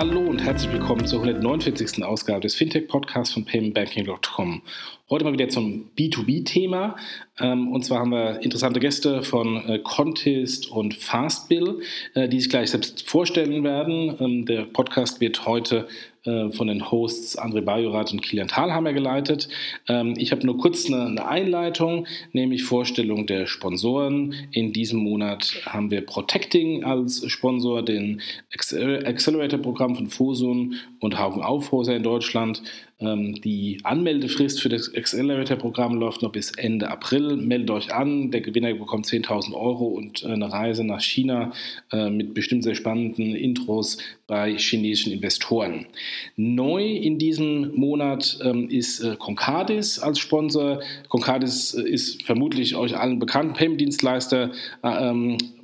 Hallo und herzlich willkommen zur 149. Ausgabe des Fintech-Podcasts von paymentbanking.com. Heute mal wieder zum B2B-Thema. Ähm, und zwar haben wir interessante Gäste von äh, Contest und Fastbill, äh, die sich gleich selbst vorstellen werden. Ähm, der Podcast wird heute äh, von den Hosts André Bajorat und Kilian Thalhammer geleitet. Ähm, ich habe nur kurz eine, eine, Einleitung, nämlich Vorstellung der Sponsoren. In diesem Monat haben wir Protecting als Sponsor, den Accelerator-Programm von Fosun und Haugen Aufhäuser in Deutschland. Ähm, die Anmeldefrist für das Accelerator-Programm läuft noch bis Ende April. Meldet euch an. Der Gewinner bekommt 10.000 Euro und äh, eine Reise nach China äh, mit bestimmt sehr spannenden Intros bei chinesischen Investoren. Neu in diesem Monat ähm, ist äh, Concardis als Sponsor. Concardis ist vermutlich euch allen bekannt, Payment-Dienstleister.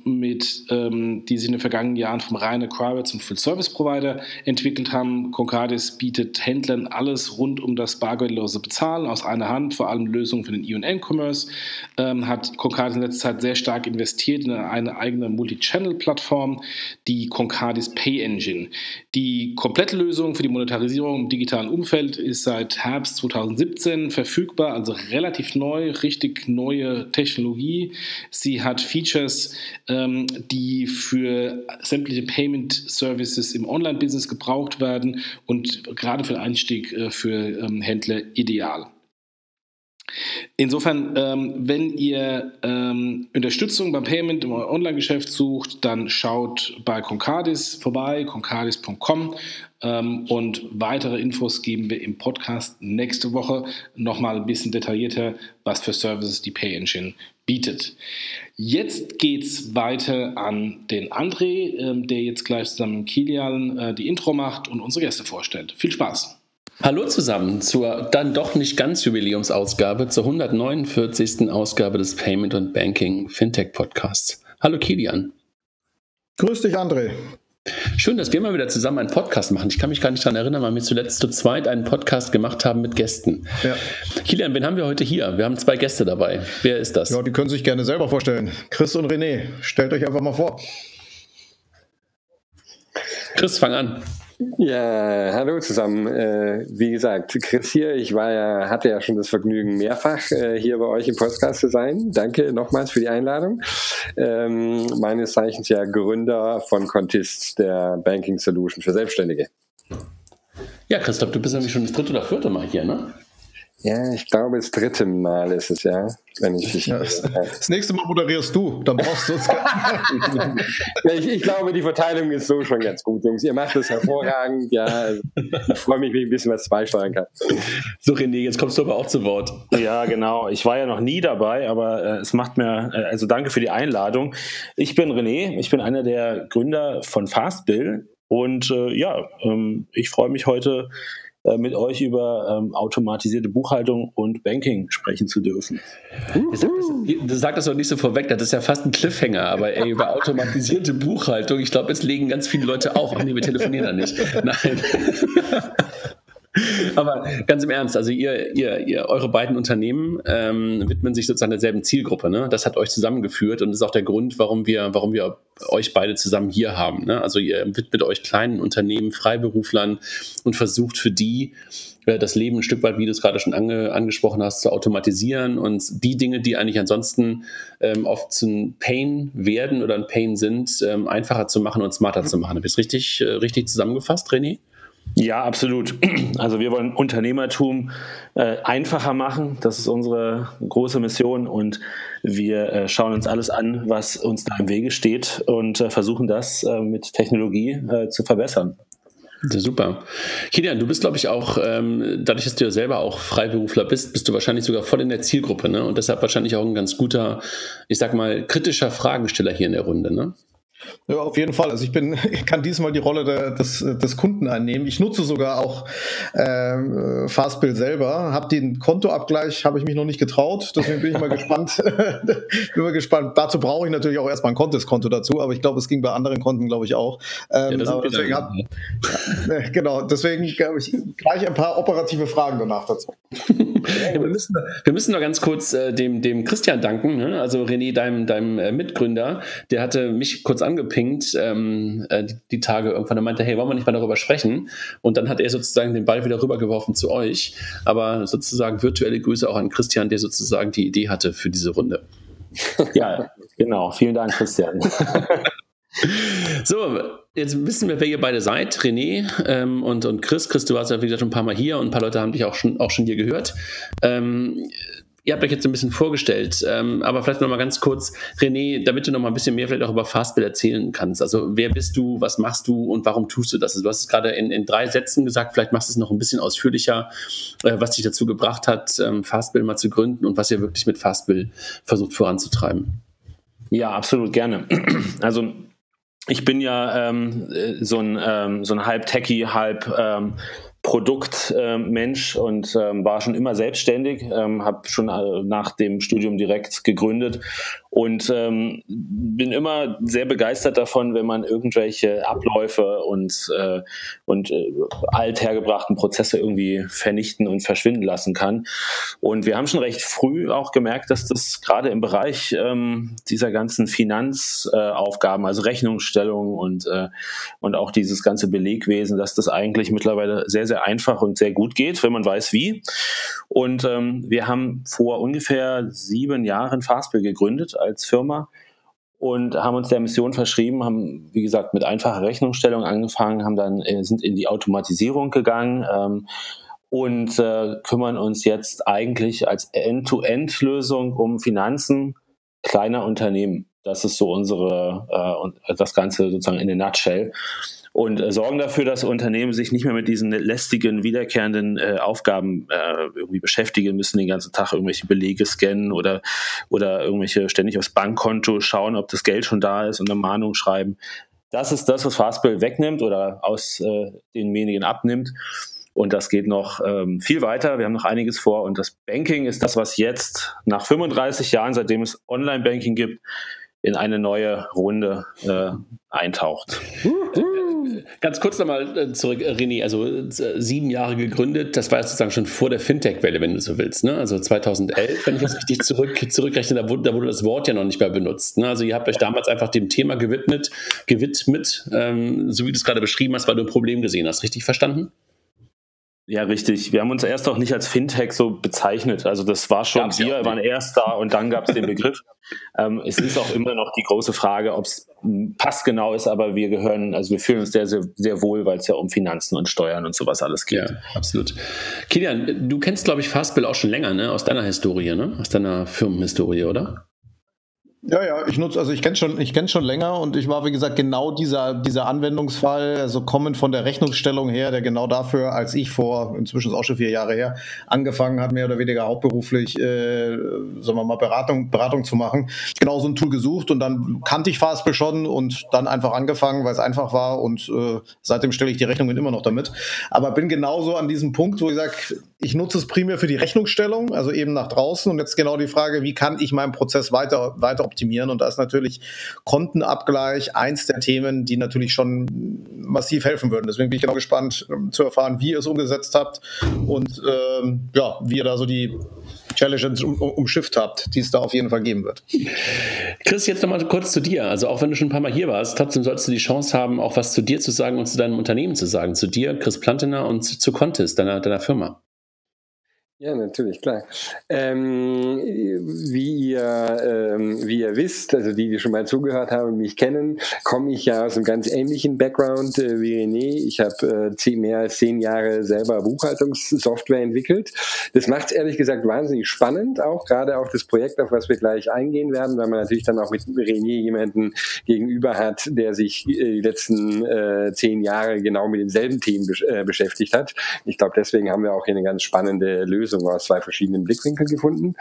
Mit, ähm, die sich in den vergangenen Jahren vom reinen Acquirer zum Full-Service-Provider entwickelt haben. Concardis bietet Händlern alles rund um das bargeldlose Bezahlen aus einer Hand, vor allem Lösungen für den E&M-Commerce. Ähm, hat Concardis in letzter Zeit sehr stark investiert in eine eigene Multi-Channel-Plattform, die Concardis Pay Engine. Die komplette Lösung für die Monetarisierung im digitalen Umfeld ist seit Herbst 2017 verfügbar, also relativ neu, richtig neue Technologie. Sie hat Features, äh, ähm, die für sämtliche Payment Services im Online-Business gebraucht werden und gerade für den Einstieg äh, für ähm, Händler ideal. Insofern, ähm, wenn ihr ähm, Unterstützung beim Payment im Online-Geschäft sucht, dann schaut bei Concardis vorbei, concardis.com ähm, und weitere Infos geben wir im Podcast nächste Woche nochmal ein bisschen detaillierter, was für Services die Pay Engine bietet. Jetzt geht's weiter an den André, ähm, der jetzt gleich zusammen mit Kilian äh, die Intro macht und unsere Gäste vorstellt. Viel Spaß! Hallo zusammen zur dann doch nicht ganz Jubiläumsausgabe, zur 149. Ausgabe des Payment und Banking Fintech Podcasts. Hallo Kilian. Grüß dich, André. Schön, dass wir mal wieder zusammen einen Podcast machen. Ich kann mich gar nicht daran erinnern, weil wir zuletzt zu zweit einen Podcast gemacht haben mit Gästen. Ja. Kilian, wen haben wir heute hier? Wir haben zwei Gäste dabei. Wer ist das? Ja, die können sich gerne selber vorstellen. Chris und René. Stellt euch einfach mal vor. Chris, fang an. Ja, hallo zusammen. Äh, wie gesagt, Chris hier. Ich war ja, hatte ja schon das Vergnügen, mehrfach äh, hier bei euch im Podcast zu sein. Danke nochmals für die Einladung. Ähm, meines Zeichens ja Gründer von Contist, der Banking Solution für Selbstständige. Ja, Christoph, du bist nämlich schon das dritte oder vierte Mal hier, ne? Ja, ich glaube, das dritte Mal ist es ja. Wenn ich, ich ja, das, das, nächste Mal moderierst du, dann brauchst du uns gar nicht. ich, ich, glaube, die Verteilung ist so schon ganz gut, Jungs. Ihr macht das hervorragend. Ja, also, ich freue mich, wenn ich ein bisschen was beisteuern kann. So, René, jetzt kommst du aber auch zu Wort. Ja, genau. Ich war ja noch nie dabei, aber äh, es macht mir, äh, also danke für die Einladung. Ich bin René, ich bin einer der Gründer von Fastbill und äh, ja, ähm, ich freue mich heute äh, mit euch über ähm, automatisierte Buchhaltung und Banking sprechen zu dürfen. Du sagst das doch nicht so vorweg, das ist ja fast ein Cliffhanger, aber ey, über automatisierte Buchhaltung, ich glaube, jetzt legen ganz viele Leute ach nee, wir telefonieren da nicht. Nein. Aber ganz im Ernst, also ihr, ihr, ihr eure beiden Unternehmen ähm, widmen sich sozusagen derselben Zielgruppe. Ne? Das hat euch zusammengeführt und ist auch der Grund, warum wir, warum wir euch beide zusammen hier haben. Ne? Also ihr widmet euch kleinen Unternehmen, Freiberuflern und versucht für die äh, das Leben ein Stück weit, wie du es gerade schon ange, angesprochen hast, zu automatisieren und die Dinge, die eigentlich ansonsten ähm, oft ein Pain werden oder ein Pain sind, ähm, einfacher zu machen und smarter zu machen. Habe ich es richtig, äh, richtig zusammengefasst, René? Ja, absolut. Also wir wollen Unternehmertum äh, einfacher machen. Das ist unsere große Mission und wir äh, schauen uns alles an, was uns da im Wege steht und äh, versuchen das äh, mit Technologie äh, zu verbessern. Super. Kilian, du bist, glaube ich, auch, ähm, dadurch, dass du ja selber auch Freiberufler bist, bist du wahrscheinlich sogar voll in der Zielgruppe, ne? Und deshalb wahrscheinlich auch ein ganz guter, ich sag mal, kritischer Fragesteller hier in der Runde, ne? Ja, auf jeden Fall. Also ich bin, ich kann diesmal die Rolle der, des, des Kunden einnehmen. Ich nutze sogar auch ähm, Fastbill selber. Hab den Kontoabgleich, habe ich mich noch nicht getraut. Deswegen bin ich mal gespannt. bin mal gespannt. Dazu brauche ich natürlich auch erstmal ein Contest-Konto dazu, aber ich glaube, es ging bei anderen Konten, glaube ich, auch. Ähm, ja, deswegen hab, genau, deswegen glaube ich gleich ein paar operative Fragen danach dazu. Ja, wir, müssen, wir müssen noch ganz kurz äh, dem, dem Christian danken. Ne? Also René, deinem, deinem äh, Mitgründer, der hatte mich kurz angepinkt ähm, äh, die, Tage irgendwann und meinte, hey, wollen wir nicht mal darüber sprechen? Und dann hat er sozusagen den Ball wieder rübergeworfen zu euch. Aber sozusagen virtuelle Grüße auch an Christian, der sozusagen die Idee hatte für diese Runde. Ja, genau. Vielen Dank, Christian. So, jetzt wissen wir, wer ihr beide seid, René ähm, und, und Chris. Chris, du warst ja, wie gesagt, schon ein paar Mal hier und ein paar Leute haben dich auch schon, auch schon hier gehört. Ähm, ihr habt euch jetzt ein bisschen vorgestellt, ähm, aber vielleicht noch mal ganz kurz, René, damit du noch mal ein bisschen mehr vielleicht auch über Fastbill erzählen kannst. Also wer bist du, was machst du und warum tust du das? Also, du hast es gerade in, in drei Sätzen gesagt, vielleicht machst du es noch ein bisschen ausführlicher, äh, was dich dazu gebracht hat, ähm, Fastbill mal zu gründen und was ihr wirklich mit Fastbill versucht voranzutreiben. Ja, absolut gerne. Also ich bin ja ähm, so ein, ähm, so ein halb Techie, halb ähm, Produktmensch äh, und ähm, war schon immer selbstständig, ähm, habe schon äh, nach dem Studium direkt gegründet und ähm, bin immer sehr begeistert davon, wenn man irgendwelche Abläufe und, äh, und äh, althergebrachten Prozesse irgendwie vernichten und verschwinden lassen kann. Und wir haben schon recht früh auch gemerkt, dass das gerade im Bereich ähm, dieser ganzen Finanzaufgaben, äh, also Rechnungsstellung und, äh, und auch dieses ganze Belegwesen, dass das eigentlich mittlerweile sehr, sehr einfach und sehr gut geht, wenn man weiß wie. Und ähm, wir haben vor ungefähr sieben Jahren Fastbill gegründet als Firma und haben uns der Mission verschrieben, haben, wie gesagt, mit einfacher Rechnungsstellung angefangen, haben dann, äh, sind in die Automatisierung gegangen ähm, und äh, kümmern uns jetzt eigentlich als End-to-End-Lösung um Finanzen kleiner Unternehmen. Das ist so unsere, äh, das Ganze sozusagen in a nutshell und äh, sorgen dafür, dass Unternehmen sich nicht mehr mit diesen lästigen, wiederkehrenden äh, Aufgaben äh, irgendwie beschäftigen müssen, den ganzen Tag irgendwelche Belege scannen oder, oder irgendwelche ständig aufs Bankkonto schauen, ob das Geld schon da ist und eine Mahnung schreiben. Das ist das, was Fastbill wegnimmt oder aus äh, denjenigen abnimmt. Und das geht noch ähm, viel weiter. Wir haben noch einiges vor. Und das Banking ist das, was jetzt nach 35 Jahren, seitdem es Online-Banking gibt, in eine neue Runde äh, eintaucht. Ganz kurz nochmal äh, zurück, äh, René, also äh, sieben Jahre gegründet, das war sozusagen schon vor der Fintech-Welle, wenn du so willst. Ne? Also 2011, wenn ich das richtig zurück, zurückrechne, da wurde, da wurde, das Wort ja noch nicht mehr benutzt. Ne? Also ihr habt euch damals einfach dem Thema gewidmet, gewidmet ähm, so wie du es gerade beschrieben hast, weil du ein Problem gesehen hast. Richtig verstanden? Ja, richtig. Wir haben uns erst auch nicht als Fintech so bezeichnet. Also das war schon, Gab's wir waren erst da und dann gab es den Begriff. ähm, es ist auch immer noch die große Frage, ob es passgenau ist, aber wir gehören, also wir fühlen uns sehr, sehr, sehr wohl, weil es ja um Finanzen und Steuern und sowas alles geht. Ja, absolut. Kilian, du kennst, glaube ich, Fastbill auch schon länger, ne? Aus deiner Historie, ne? Aus deiner Firmenhistorie, oder? Ja, ja, ich nutze, also ich kenne schon, ich kenne schon länger und ich war, wie gesagt, genau dieser, dieser Anwendungsfall, also kommend von der Rechnungsstellung her, der genau dafür, als ich vor, inzwischen ist auch schon vier Jahre her, angefangen hat, mehr oder weniger hauptberuflich, äh, sagen wir mal, Beratung, Beratung zu machen, genau so ein Tool gesucht und dann kannte ich Fastbill schon und dann einfach angefangen, weil es einfach war und äh, seitdem stelle ich die Rechnungen immer noch damit. Aber bin genauso an diesem Punkt, wo ich sage, ich nutze es primär für die Rechnungsstellung, also eben nach draußen und jetzt genau die Frage, wie kann ich meinen Prozess weiter, weiter optimieren. Und da ist natürlich Kontenabgleich eins der Themen, die natürlich schon massiv helfen würden. Deswegen bin ich genau gespannt ähm, zu erfahren, wie ihr es umgesetzt habt und ähm, ja, wie ihr da so die Challenges um, umschifft habt, die es da auf jeden Fall geben wird. Chris, jetzt nochmal kurz zu dir. Also auch wenn du schon ein paar Mal hier warst, trotzdem solltest du die Chance haben, auch was zu dir zu sagen und zu deinem Unternehmen zu sagen. Zu dir, Chris Plantener und zu Contest, deiner, deiner Firma. Ja, natürlich, klar. Ähm, wie, ihr, ähm, wie ihr wisst, also die, die schon mal zugehört haben und mich kennen, komme ich ja aus einem ganz ähnlichen Background äh, wie René. Ich habe äh, mehr als zehn Jahre selber Buchhaltungssoftware entwickelt. Das macht es ehrlich gesagt wahnsinnig spannend, auch gerade auch das Projekt, auf was wir gleich eingehen werden, weil man natürlich dann auch mit René jemanden gegenüber hat, der sich äh, die letzten äh, zehn Jahre genau mit denselben Themen besch äh, beschäftigt hat. Ich glaube, deswegen haben wir auch hier eine ganz spannende Lösung Lösung aus zwei verschiedenen Blickwinkeln gefunden.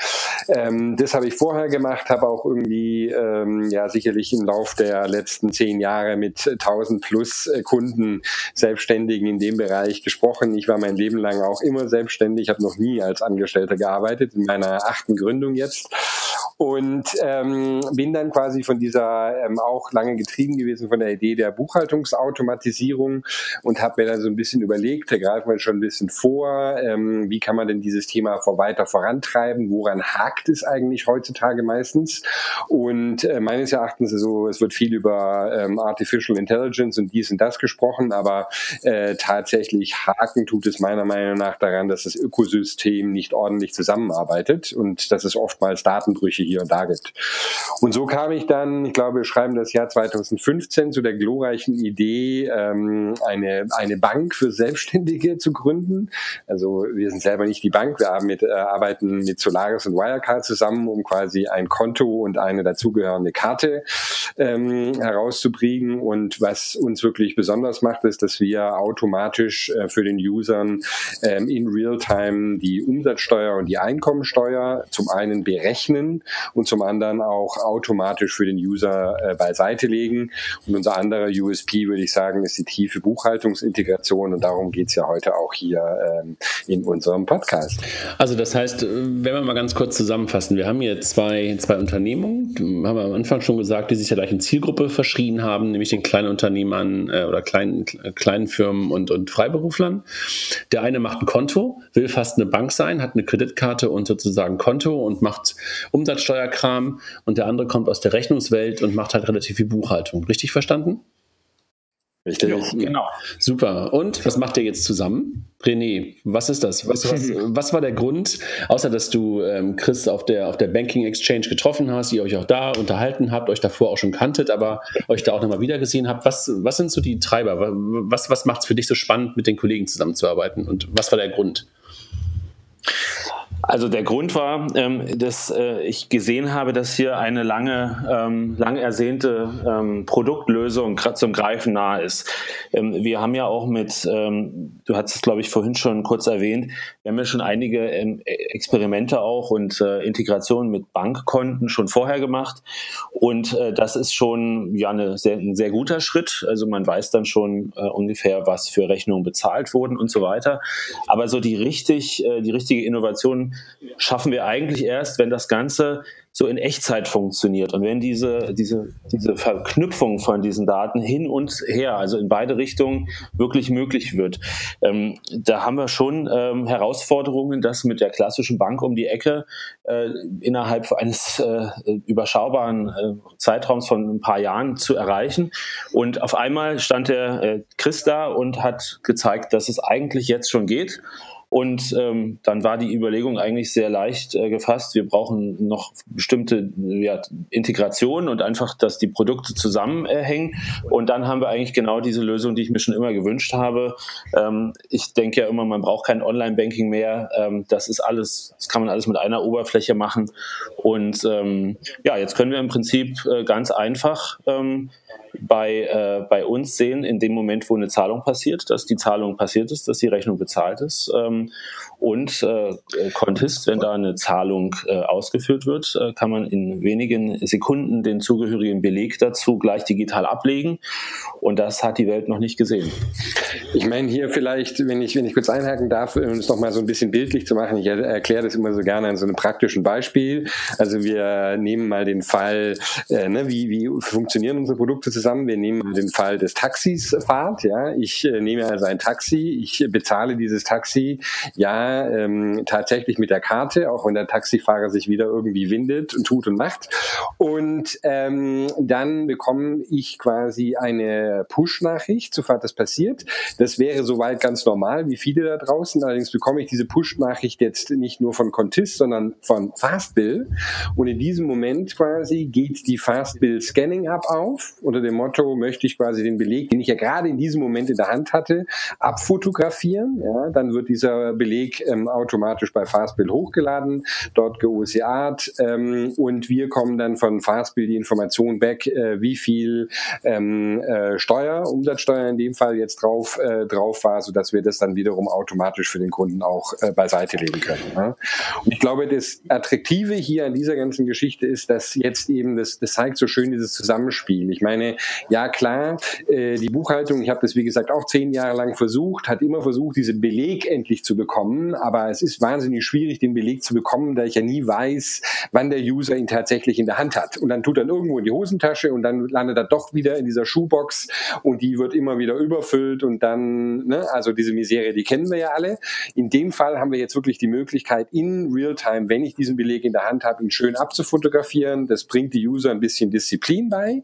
Ähm, das habe ich vorher gemacht, habe auch irgendwie ähm, ja sicherlich im Lauf der letzten zehn Jahre mit 1000 plus äh, Kunden Selbstständigen in dem Bereich gesprochen. Ich war mein Leben lang auch immer selbstständig, habe noch nie als Angestellter gearbeitet, in meiner achten Gründung jetzt und ähm, bin dann quasi von dieser ähm, auch lange getrieben gewesen von der Idee der Buchhaltungsautomatisierung und habe mir dann so ein bisschen überlegt, da greifen wir schon ein bisschen vor, ähm, wie kann man denn dieses Thema vor weiter vorantreiben, woran hakt es eigentlich heutzutage meistens? Und äh, meines Erachtens so, es wird viel über ähm, Artificial Intelligence und dies und das gesprochen, aber äh, tatsächlich haken tut es meiner Meinung nach daran, dass das Ökosystem nicht ordentlich zusammenarbeitet und dass es oftmals Datenbrüche hier und da gibt. Und so kam ich dann, ich glaube, wir schreiben das Jahr 2015 zu der glorreichen Idee, ähm, eine, eine Bank für Selbstständige zu gründen. Also wir sind selber nicht die Bank, wir mit, äh, arbeiten mit Solaris und Wirecard zusammen, um quasi ein Konto und eine dazugehörende Karte ähm, herauszubringen. Und was uns wirklich besonders macht, ist, dass wir automatisch äh, für den Usern ähm, in Realtime die Umsatzsteuer und die Einkommensteuer zum einen berechnen und zum anderen auch automatisch für den User äh, beiseite legen. Und unser anderer USP, würde ich sagen, ist die tiefe Buchhaltungsintegration und darum geht es ja heute auch hier ähm, in unserem Podcast. Also das heißt, wenn wir mal ganz kurz zusammenfassen, wir haben hier zwei, zwei Unternehmungen, haben wir am Anfang schon gesagt, die sich der gleichen Zielgruppe verschrien haben, nämlich den kleinen Unternehmern äh, oder kleinen, kleinen Firmen und, und Freiberuflern. Der eine macht ein Konto, will fast eine Bank sein, hat eine Kreditkarte und sozusagen Konto und macht Umsatz Umsatzsteuerkram und der andere kommt aus der Rechnungswelt und macht halt relativ viel Buchhaltung. Richtig verstanden? Richtig. Jo, genau. Super. Und was macht ihr jetzt zusammen? René, was ist das? Was, was, was war der Grund, außer dass du ähm, Chris auf der, auf der Banking Exchange getroffen hast, ihr euch auch da unterhalten habt, euch davor auch schon kanntet, aber euch da auch nochmal wieder gesehen habt? Was, was sind so die Treiber? Was, was macht es für dich so spannend, mit den Kollegen zusammenzuarbeiten? Und was war der Grund? Also der Grund war, ähm, dass äh, ich gesehen habe, dass hier eine lange, ähm, lang ersehnte ähm, Produktlösung gerade zum Greifen nahe ist. Ähm, wir haben ja auch mit, ähm, du hast es glaube ich vorhin schon kurz erwähnt, wir haben ja schon einige ähm, Experimente auch und äh, Integrationen mit Bankkonten schon vorher gemacht und äh, das ist schon ja eine sehr, ein sehr guter Schritt. Also man weiß dann schon äh, ungefähr, was für Rechnungen bezahlt wurden und so weiter. Aber so die richtig, äh, die richtige Innovation schaffen wir eigentlich erst, wenn das Ganze so in Echtzeit funktioniert und wenn diese, diese, diese Verknüpfung von diesen Daten hin und her, also in beide Richtungen, wirklich möglich wird. Ähm, da haben wir schon ähm, Herausforderungen, das mit der klassischen Bank um die Ecke äh, innerhalb eines äh, überschaubaren äh, Zeitraums von ein paar Jahren zu erreichen. Und auf einmal stand der äh, Chris da und hat gezeigt, dass es eigentlich jetzt schon geht. Und ähm, dann war die Überlegung eigentlich sehr leicht äh, gefasst. Wir brauchen noch bestimmte ja, Integrationen und einfach, dass die Produkte zusammenhängen. Und dann haben wir eigentlich genau diese Lösung, die ich mir schon immer gewünscht habe. Ähm, ich denke ja immer, man braucht kein Online-Banking mehr. Ähm, das ist alles, das kann man alles mit einer Oberfläche machen. Und ähm, ja, jetzt können wir im Prinzip äh, ganz einfach ähm, bei, äh, bei uns sehen, in dem Moment, wo eine Zahlung passiert, dass die Zahlung passiert ist, dass die Rechnung bezahlt ist. Ähm, und äh, Contist, wenn da eine Zahlung äh, ausgeführt wird, äh, kann man in wenigen Sekunden den zugehörigen Beleg dazu gleich digital ablegen. Und das hat die Welt noch nicht gesehen. Ich meine hier vielleicht, wenn ich, wenn ich kurz einhaken darf, um es nochmal so ein bisschen bildlich zu machen, ich erkläre das immer so gerne an so einem praktischen Beispiel. Also wir nehmen mal den Fall, äh, ne, wie, wie funktionieren unsere Produkte zusammen. Wir nehmen den Fall des Taxis Fahrt. Ja, ich äh, nehme also ein Taxi, ich bezahle dieses Taxi, ja, ähm, tatsächlich mit der Karte, auch wenn der Taxifahrer sich wieder irgendwie windet und tut und macht. Und ähm, dann bekomme ich quasi eine Push-Nachricht, sofort das passiert. Das wäre soweit ganz normal, wie viele da draußen. Allerdings bekomme ich diese Push-Nachricht jetzt nicht nur von Contist, sondern von Fastbill. Und in diesem Moment quasi geht die Fastbill Scanning App auf unter dem Motto, möchte ich quasi den Beleg, den ich ja gerade in diesem Moment in der Hand hatte, abfotografieren. Ja, dann wird dieser Beleg ähm, automatisch bei Fastbill hochgeladen, dort geOCAt ähm, und wir kommen dann von Fastbill die Information back, äh, wie viel ähm, äh, Steuer, Umsatzsteuer in dem Fall jetzt drauf, äh, drauf war, sodass wir das dann wiederum automatisch für den Kunden auch äh, beiseite legen können. Ja. Und ich glaube, das Attraktive hier an dieser ganzen Geschichte ist, dass jetzt eben, das, das zeigt so schön dieses Zusammenspiel. Ich meine, ja klar, äh, die Buchhaltung, ich habe das wie gesagt auch zehn Jahre lang versucht, hat immer versucht, diesen Beleg endlich zu bekommen, aber es ist wahnsinnig schwierig, den Beleg zu bekommen, da ich ja nie weiß, wann der User ihn tatsächlich in der Hand hat. Und dann tut er irgendwo in die Hosentasche und dann landet er doch wieder in dieser Schuhbox und die wird immer wieder überfüllt und dann, ne, also diese Misere, die kennen wir ja alle. In dem Fall haben wir jetzt wirklich die Möglichkeit, in Realtime, wenn ich diesen Beleg in der Hand habe, ihn schön abzufotografieren. Das bringt die User ein bisschen Disziplin bei.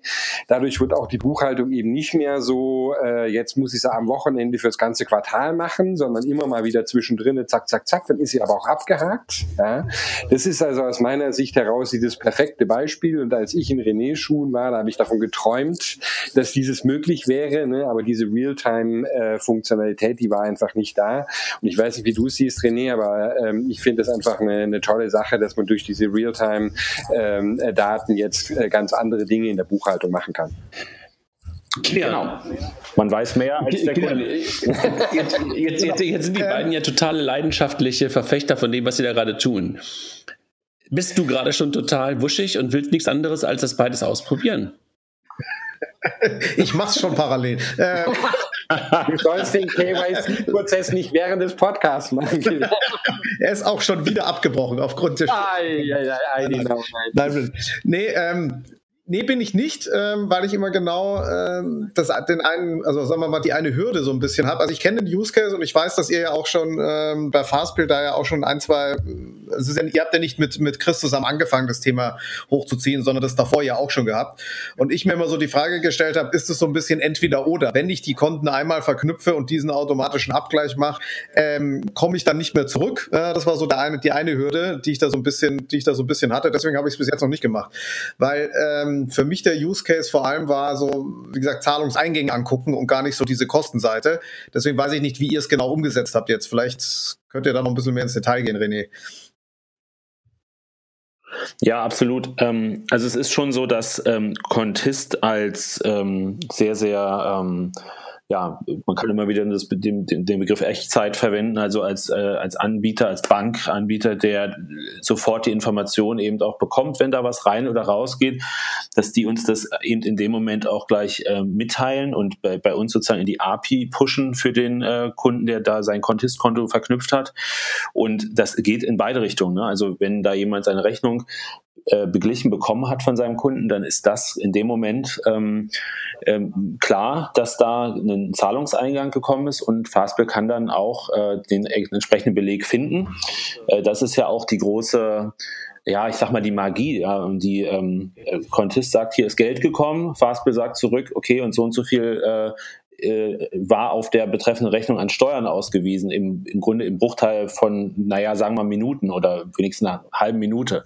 Dadurch wird auch die Buchhaltung eben nicht mehr so, äh, jetzt muss ich es am Wochenende fürs ganze Quartal machen, sondern immer mal wieder zwischendrin, zack, zack, zack, dann ist sie aber auch abgehakt. Ja. Das ist also aus meiner Sicht heraus dieses perfekte Beispiel. Und als ich in René Schuhen war, da habe ich davon geträumt, dass dieses möglich wäre, ne? aber diese Realtime-Funktionalität, die war einfach nicht da. Und ich weiß nicht, wie du es siehst, René, aber ähm, ich finde das einfach eine, eine tolle Sache, dass man durch diese Realtime-Daten ähm, jetzt äh, ganz andere Dinge in der Buchhaltung machen kann. Genau. Man weiß mehr als der Kunde. Jetzt, jetzt, jetzt, jetzt, sind die beiden ja totale leidenschaftliche Verfechter von dem, was sie da gerade tun. Bist du gerade schon total wuschig und willst nichts anderes als das beides ausprobieren? Ich mach's schon parallel. Äh, du sollst den KYC-Prozess nicht während des Podcasts machen. er ist auch schon wieder abgebrochen aufgrund des. Ai, ai, ai, ai, genau, nein. Nee, ähm, Nee, bin ich nicht, ähm, weil ich immer genau ähm, das, den einen, also sagen wir mal, die eine Hürde so ein bisschen habe. Also ich kenne den Use Case und ich weiß, dass ihr ja auch schon ähm, bei Fastbill da ja auch schon ein, zwei, also ihr habt ja nicht mit, mit Chris zusammen angefangen, das Thema hochzuziehen, sondern das davor ja auch schon gehabt. Und ich mir immer so die Frage gestellt habe, ist es so ein bisschen entweder oder? Wenn ich die Konten einmal verknüpfe und diesen automatischen Abgleich mache, ähm, komme ich dann nicht mehr zurück. Äh, das war so der eine, die eine Hürde, die ich da so ein bisschen, die ich da so ein bisschen hatte. Deswegen habe ich es bis jetzt noch nicht gemacht. Weil ähm, ähm, für mich der Use Case vor allem war so, wie gesagt, Zahlungseingänge angucken und gar nicht so diese Kostenseite. Deswegen weiß ich nicht, wie ihr es genau umgesetzt habt jetzt. Vielleicht könnt ihr da noch ein bisschen mehr ins Detail gehen, René. Ja, absolut. Ähm, also es ist schon so, dass ähm, Contist als sehr, sehr ja, man kann immer wieder das, den, den Begriff Echtzeit verwenden, also als, äh, als Anbieter, als Bankanbieter, der sofort die Information eben auch bekommt, wenn da was rein oder rausgeht, dass die uns das eben in dem Moment auch gleich äh, mitteilen und bei, bei, uns sozusagen in die API pushen für den äh, Kunden, der da sein Contist-Konto verknüpft hat. Und das geht in beide Richtungen. Ne? Also wenn da jemand seine Rechnung äh, beglichen bekommen hat von seinem Kunden, dann ist das in dem Moment ähm, ähm, klar, dass da ein Zahlungseingang gekommen ist und Fastbill kann dann auch äh, den entsprechenden Beleg finden. Äh, das ist ja auch die große ja, ich sag mal, die Magie, ja, die ähm, Contist sagt, hier ist Geld gekommen, Fastbill sagt zurück, okay, und so und so viel äh, war auf der betreffenden Rechnung an Steuern ausgewiesen, im, im Grunde im Bruchteil von, naja, sagen wir Minuten oder wenigstens einer halben Minute.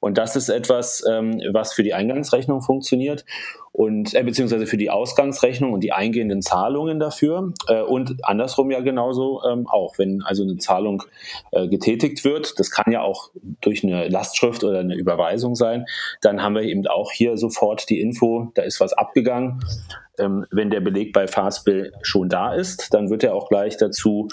Und das ist etwas, ähm, was für die Eingangsrechnung funktioniert und äh, beziehungsweise für die Ausgangsrechnung und die eingehenden Zahlungen dafür äh, und andersrum ja genauso ähm, auch, wenn also eine Zahlung äh, getätigt wird, das kann ja auch durch eine Lastschrift oder eine Überweisung sein, dann haben wir eben auch hier sofort die Info, da ist was abgegangen. Ähm, wenn der Beleg bei Fastbill schon da ist, dann wird er auch gleich dazu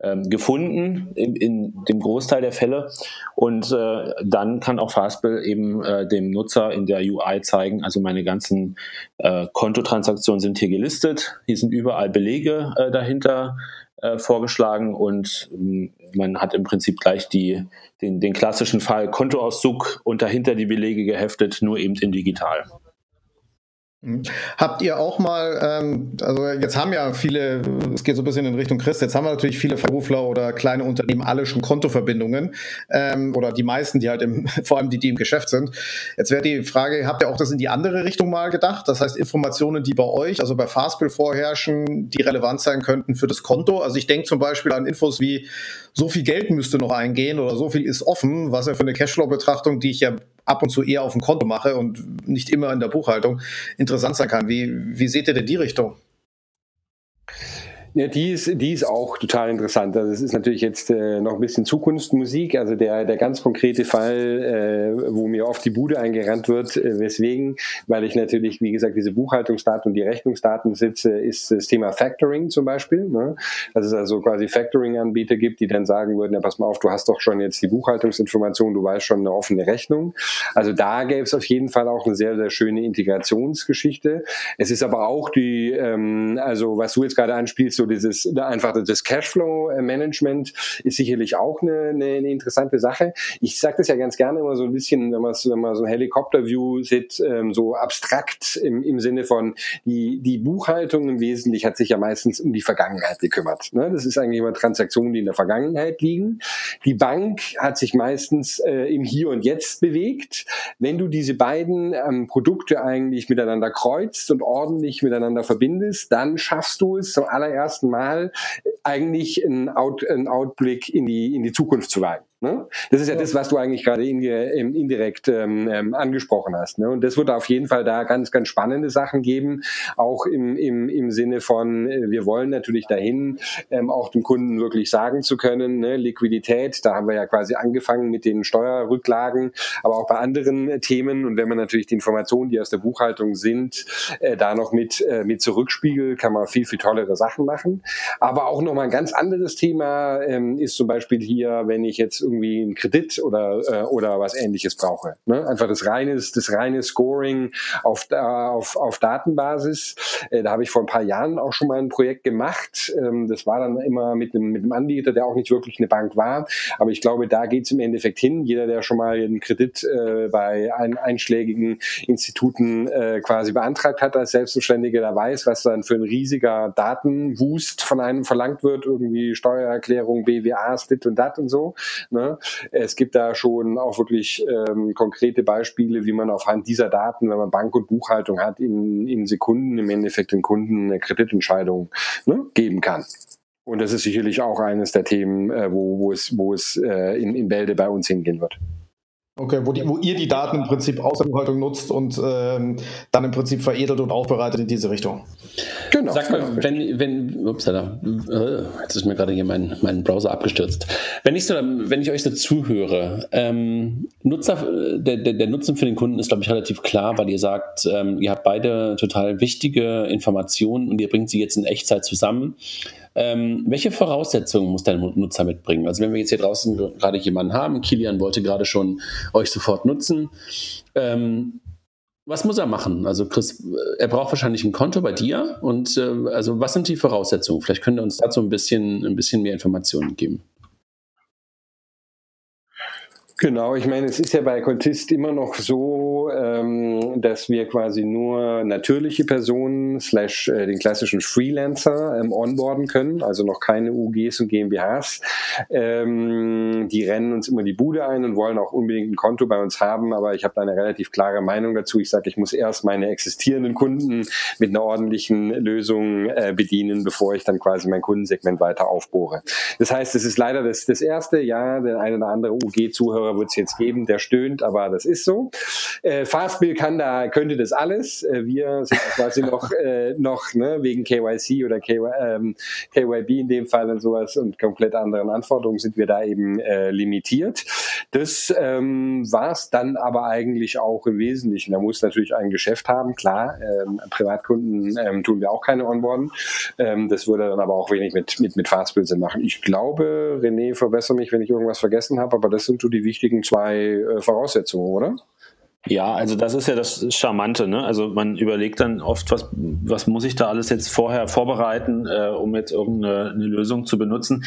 ähm, gefunden in, in, dem Großteil der Fälle. Und äh, dann kann auch Fastbill eben äh, dem Nutzer in der UI zeigen, also meine ganzen äh, Kontotransaktionen sind hier gelistet, hier sind überall Belege äh, dahinter äh, vorgeschlagen und ähm, man hat im Prinzip gleich die, den, den klassischen Fall Kontoauszug und dahinter die Belege geheftet, nur eben in digital. Habt ihr auch mal, ähm, also jetzt haben ja viele, es geht so ein bisschen in Richtung Christ, jetzt haben wir natürlich viele Verrufler oder kleine Unternehmen alle schon Kontoverbindungen ähm, oder die meisten, die halt im, vor allem die, die im Geschäft sind. Jetzt wäre die Frage, habt ihr auch das in die andere Richtung mal gedacht? Das heißt Informationen, die bei euch, also bei Fastbill vorherrschen, die relevant sein könnten für das Konto. Also ich denke zum Beispiel an Infos wie, so viel Geld müsste noch eingehen oder so viel ist offen, was ja für eine Cashflow-Betrachtung, die ich ja ab und zu eher auf dem Konto mache und nicht immer in der Buchhaltung, interessant sein kann. Wie, wie seht ihr denn die Richtung? Ja, die ist, die ist auch total interessant. Also es ist natürlich jetzt äh, noch ein bisschen Zukunftsmusik. Also der, der ganz konkrete Fall, äh, wo mir oft die Bude eingerannt wird, äh, weswegen, weil ich natürlich, wie gesagt, diese Buchhaltungsdaten und die Rechnungsdaten sitze, ist das Thema Factoring zum Beispiel. Ne? Dass es also quasi Factoring-Anbieter gibt, die dann sagen würden, ja, pass mal auf, du hast doch schon jetzt die Buchhaltungsinformation, du weißt schon eine offene Rechnung. Also da gäbe es auf jeden Fall auch eine sehr, sehr schöne Integrationsgeschichte. Es ist aber auch die, ähm, also was du jetzt gerade anspielst, so so dieses einfach das Cashflow-Management ist sicherlich auch eine, eine, eine interessante Sache. Ich sage das ja ganz gerne immer so ein bisschen, wenn man, wenn man so ein Helikopter-View sieht, ähm, so abstrakt im, im Sinne von die, die Buchhaltung im Wesentlichen hat sich ja meistens um die Vergangenheit gekümmert. Ne? Das ist eigentlich immer Transaktionen, die in der Vergangenheit liegen. Die Bank hat sich meistens äh, im Hier und Jetzt bewegt. Wenn du diese beiden ähm, Produkte eigentlich miteinander kreuzt und ordentlich miteinander verbindest, dann schaffst du es zum allerersten ersten Mal eigentlich einen, Out, einen Outblick in die, in die Zukunft zu wagen. Ne? Das ist ja das, was du eigentlich gerade indirekt ähm, ähm, angesprochen hast. Ne? Und das wird auf jeden Fall da ganz, ganz spannende Sachen geben, auch im, im, im Sinne von, äh, wir wollen natürlich dahin, ähm, auch dem Kunden wirklich sagen zu können, ne? Liquidität, da haben wir ja quasi angefangen mit den Steuerrücklagen, aber auch bei anderen Themen. Und wenn man natürlich die Informationen, die aus der Buchhaltung sind, äh, da noch mit, äh, mit zurückspiegelt, kann man viel, viel tollere Sachen machen. Aber auch nochmal ein ganz anderes Thema ähm, ist zum Beispiel hier, wenn ich jetzt irgendwie einen Kredit oder, äh, oder was ähnliches brauche. Ne? Einfach das reine, das reine Scoring auf, auf, auf Datenbasis. Äh, da habe ich vor ein paar Jahren auch schon mal ein Projekt gemacht. Ähm, das war dann immer mit einem, mit einem Anbieter, der auch nicht wirklich eine Bank war. Aber ich glaube, da geht es im Endeffekt hin. Jeder, der schon mal einen Kredit äh, bei ein, einschlägigen Instituten äh, quasi beantragt hat als Selbstständiger, der weiß, was dann für ein riesiger Datenwust von einem verlangt wird. Irgendwie Steuererklärung, BWAs, dit und dat und so. Ne? Es gibt da schon auch wirklich ähm, konkrete Beispiele, wie man aufhand dieser Daten, wenn man Bank- und Buchhaltung hat, in, in Sekunden im Endeffekt den Kunden eine Kreditentscheidung ne, geben kann. Und das ist sicherlich auch eines der Themen, äh, wo, wo es, wo es äh, in, in Bälde bei uns hingehen wird. Okay, wo, die, wo ihr die Daten im Prinzip aus der Buchhaltung nutzt und ähm, dann im Prinzip veredelt und aufbereitet in diese Richtung. Genau. Sag mal, wenn, wenn, upsala, äh, jetzt ist mir gerade hier mein, mein Browser abgestürzt. Wenn ich, so, wenn ich euch so zuhöre, ähm, Nutzer, der, der, der Nutzen für den Kunden ist, glaube ich, relativ klar, weil ihr sagt, ähm, ihr habt beide total wichtige Informationen und ihr bringt sie jetzt in Echtzeit zusammen. Ähm, welche Voraussetzungen muss der Nutzer mitbringen? Also wenn wir jetzt hier draußen gerade jemanden haben, Kilian wollte gerade schon euch sofort nutzen. Ähm, was muss er machen? Also Chris, er braucht wahrscheinlich ein Konto bei dir und äh, also was sind die Voraussetzungen? Vielleicht könnt ihr uns dazu ein bisschen, ein bisschen mehr Informationen geben. Genau, ich meine, es ist ja bei Contist immer noch so, ähm, dass wir quasi nur natürliche Personen slash äh, den klassischen Freelancer ähm, onboarden können, also noch keine UGs und GmbHs. Ähm, die rennen uns immer die Bude ein und wollen auch unbedingt ein Konto bei uns haben, aber ich habe da eine relativ klare Meinung dazu. Ich sage, ich muss erst meine existierenden Kunden mit einer ordentlichen Lösung äh, bedienen, bevor ich dann quasi mein Kundensegment weiter aufbohre. Das heißt, es ist leider das, das erste, ja, der eine oder andere UG-Zuhörer Zuhörer wird es jetzt geben, der stöhnt, aber das ist so. Äh, Fastbill kann da, könnte das alles. Äh, wir sind quasi noch, äh, noch ne, wegen KYC oder KY, ähm, KYB in dem Fall und sowas und komplett anderen Anforderungen sind wir da eben äh, limitiert. Das ähm, war es dann aber eigentlich auch im Wesentlichen. Da muss natürlich ein Geschäft haben, klar. Ähm, Privatkunden ähm, tun wir auch keine Onboarden. Ähm, das würde dann aber auch wenig mit, mit, mit Fastbill machen. Ich glaube, René, verbessere mich, wenn ich irgendwas vergessen habe, aber das sind so die wichtigen zwei äh, Voraussetzungen, oder? Ja, also das ist ja das Charmante. Ne? Also man überlegt dann oft, was, was muss ich da alles jetzt vorher vorbereiten, äh, um jetzt irgendeine Lösung zu benutzen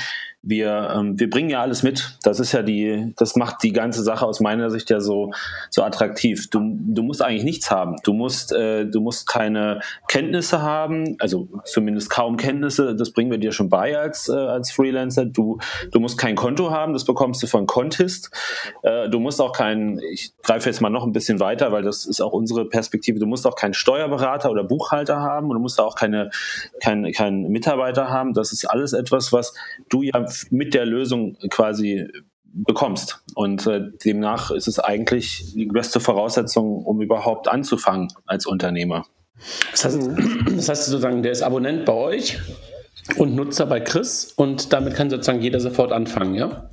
wir, ähm, wir bringen ja alles mit. Das ist ja die, das macht die ganze Sache aus meiner Sicht ja so, so attraktiv. Du, du musst eigentlich nichts haben. Du musst, äh, du musst keine Kenntnisse haben, also zumindest kaum Kenntnisse. Das bringen wir dir schon bei als, äh, als Freelancer. Du, du musst kein Konto haben. Das bekommst du von Contist. Äh, du musst auch keinen, ich greife jetzt mal noch ein bisschen weiter, weil das ist auch unsere Perspektive. Du musst auch keinen Steuerberater oder Buchhalter haben und du musst auch keine, keinen kein Mitarbeiter haben. Das ist alles etwas, was du ja mit der Lösung quasi bekommst. Und äh, demnach ist es eigentlich die beste Voraussetzung, um überhaupt anzufangen als Unternehmer. Das heißt, das heißt sozusagen, der ist Abonnent bei euch und Nutzer bei Chris und damit kann sozusagen jeder sofort anfangen, ja?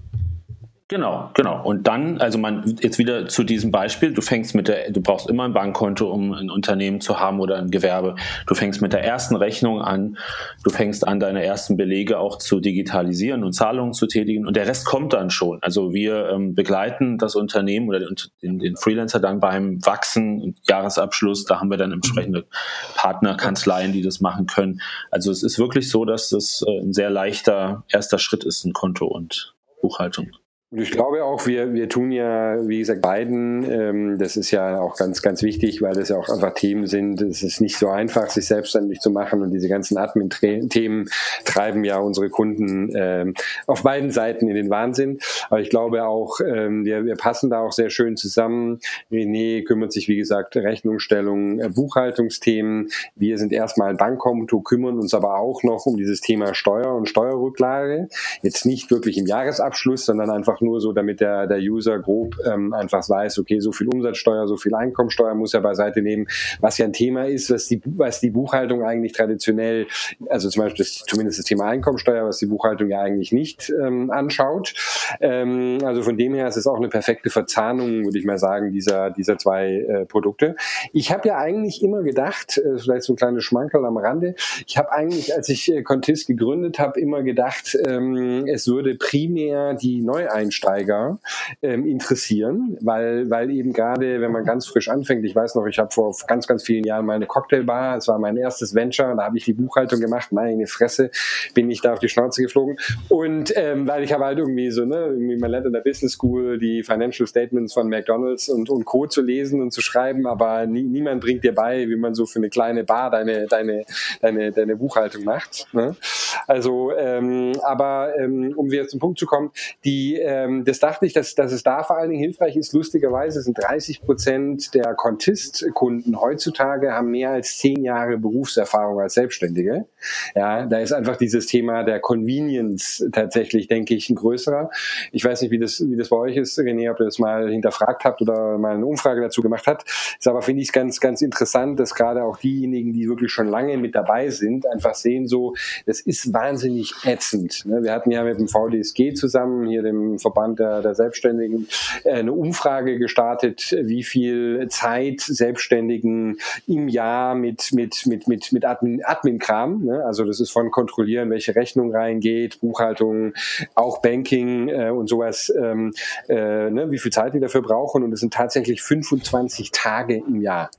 Genau, genau. Und dann, also man jetzt wieder zu diesem Beispiel, du fängst mit der, du brauchst immer ein Bankkonto, um ein Unternehmen zu haben oder ein Gewerbe. Du fängst mit der ersten Rechnung an, du fängst an, deine ersten Belege auch zu digitalisieren und Zahlungen zu tätigen und der Rest kommt dann schon. Also wir ähm, begleiten das Unternehmen oder den, den, Freelancer dann beim Wachsen Jahresabschluss. Da haben wir dann entsprechende Partnerkanzleien, die das machen können. Also es ist wirklich so, dass das äh, ein sehr leichter erster Schritt ist, ein Konto und Buchhaltung. Ich glaube auch, wir, wir tun ja, wie gesagt, beiden, ähm, das ist ja auch ganz, ganz wichtig, weil das ja auch einfach Themen sind. Es ist nicht so einfach, sich selbstständig zu machen und diese ganzen Admin-Themen treiben ja unsere Kunden ähm, auf beiden Seiten in den Wahnsinn. Aber ich glaube auch, ähm, wir, wir passen da auch sehr schön zusammen. René kümmert sich, wie gesagt, Rechnungsstellung, äh, Buchhaltungsthemen. Wir sind erstmal ein Bankkonto, kümmern uns aber auch noch um dieses Thema Steuer und Steuerrücklage. Jetzt nicht wirklich im Jahresabschluss, sondern einfach nur so, damit der, der User grob ähm, einfach weiß, okay, so viel Umsatzsteuer, so viel Einkommensteuer muss er beiseite nehmen, was ja ein Thema ist, was die, was die Buchhaltung eigentlich traditionell, also zum Beispiel das, zumindest das Thema Einkommensteuer, was die Buchhaltung ja eigentlich nicht ähm, anschaut. Ähm, also von dem her ist es auch eine perfekte Verzahnung, würde ich mal sagen, dieser, dieser zwei äh, Produkte. Ich habe ja eigentlich immer gedacht, äh, vielleicht so ein kleines Schmankerl am Rande, ich habe eigentlich, als ich äh, Contist gegründet habe, immer gedacht, ähm, es würde primär die Neueinstellung Einsteiger ähm, interessieren, weil, weil eben gerade, wenn man ganz frisch anfängt, ich weiß noch, ich habe vor ganz, ganz vielen Jahren mal eine Cocktailbar, es war mein erstes Venture, da habe ich die Buchhaltung gemacht, meine Fresse, bin ich da auf die Schnauze geflogen. Und ähm, weil ich habe halt irgendwie so, ne, irgendwie man lernt in der Business School die Financial Statements von McDonalds und, und Co. zu lesen und zu schreiben, aber nie, niemand bringt dir bei, wie man so für eine kleine Bar deine, deine, deine, deine Buchhaltung macht. Ne? Also, ähm, aber ähm, um wieder zum Punkt zu kommen, die äh, ähm, das dachte ich, dass, dass es da vor allen Dingen hilfreich ist. Lustigerweise sind 30 Prozent der Contist-Kunden heutzutage haben mehr als zehn Jahre Berufserfahrung als Selbstständige. Ja, da ist einfach dieses Thema der Convenience tatsächlich, denke ich, ein größerer. Ich weiß nicht, wie das, wie das bei euch ist, René, ob ihr das mal hinterfragt habt oder mal eine Umfrage dazu gemacht habt. Ist aber, finde ich, ganz, ganz interessant, dass gerade auch diejenigen, die wirklich schon lange mit dabei sind, einfach sehen so, das ist wahnsinnig ätzend. Ne? Wir hatten ja mit dem VDSG zusammen, hier dem Verband der, der Selbstständigen äh, eine Umfrage gestartet, wie viel Zeit Selbstständigen im Jahr mit, mit, mit, mit, mit Admin, Admin-Kram, ne? also das ist von kontrollieren, welche Rechnung reingeht, Buchhaltung, auch Banking äh, und sowas, ähm, äh, ne? wie viel Zeit die dafür brauchen und es sind tatsächlich 25 Tage im Jahr.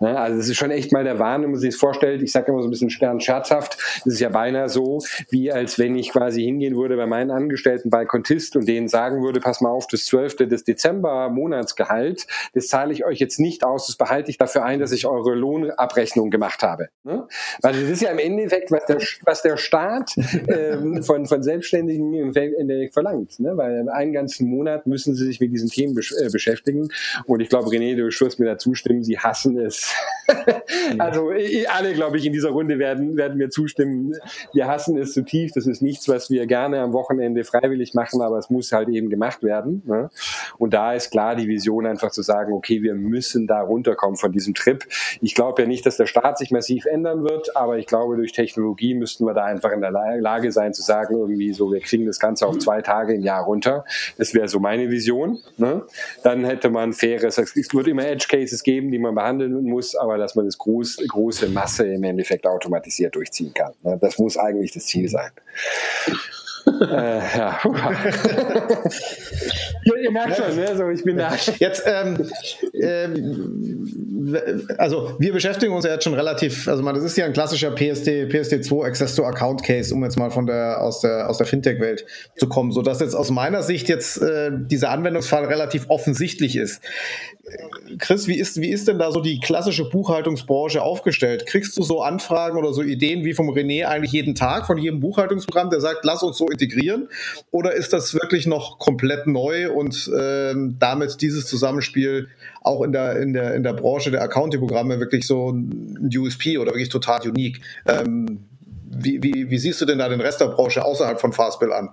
Ne? Also das ist schon echt mal der Wahn, wenn man sich das vorstellt. Ich sage immer so ein bisschen scherzhaft, das ist ja beinahe so, wie als wenn ich quasi hingehen würde bei meinen Angestellten bei Contist und denen sagen würde, pass mal auf, das 12. des Dezember Monatsgehalt, das zahle ich euch jetzt nicht aus, das behalte ich dafür ein, dass ich eure Lohnabrechnung gemacht habe. Ne? Weil das ist ja im Endeffekt, was der, was der Staat ähm, von, von Selbstständigen im Endeffekt verlangt. Ne? Weil einen ganzen Monat müssen sie sich mit diesen Themen besch äh, beschäftigen. Und ich glaube, René, du wirst mir dazu stimmen, sie hassen es. also alle, glaube ich, in dieser Runde werden, werden mir zustimmen. Wir hassen es zutiefst. Das ist nichts, was wir gerne am Wochenende freiwillig machen, aber es muss halt halt eben gemacht werden. Ne? Und da ist klar die Vision einfach zu sagen, okay, wir müssen da runterkommen von diesem Trip. Ich glaube ja nicht, dass der Staat sich massiv ändern wird, aber ich glaube, durch Technologie müssten wir da einfach in der Lage sein zu sagen, irgendwie so, wir kriegen das Ganze auf zwei Tage im Jahr runter. Das wäre so meine Vision. Ne? Dann hätte man faires, es wird immer Edge Cases geben, die man behandeln muss, aber dass man das groß, große Masse im Endeffekt automatisiert durchziehen kann. Ne? Das muss eigentlich das Ziel sein äh, ja. ja. Ihr merkt schon, ne? so, ich bin da. Jetzt, ähm, ähm, also wir beschäftigen uns ja jetzt schon relativ, also man, das ist ja ein klassischer PSD, PSD2 Access to Account Case, um jetzt mal von der aus der aus der Fintech-Welt zu kommen, so dass jetzt aus meiner Sicht jetzt äh, dieser Anwendungsfall relativ offensichtlich ist. Chris, wie ist, wie ist denn da so die klassische Buchhaltungsbranche aufgestellt? Kriegst du so Anfragen oder so Ideen wie vom René eigentlich jeden Tag von jedem Buchhaltungsprogramm, der sagt, lass uns so integrieren? Oder ist das wirklich noch komplett neu und ähm, damit dieses Zusammenspiel auch in der, in der, in der Branche der Accounting-Programme wirklich so ein USP oder wirklich total unique? Ähm, wie, wie, wie siehst du denn da den Rest der Branche außerhalb von Fastbill an?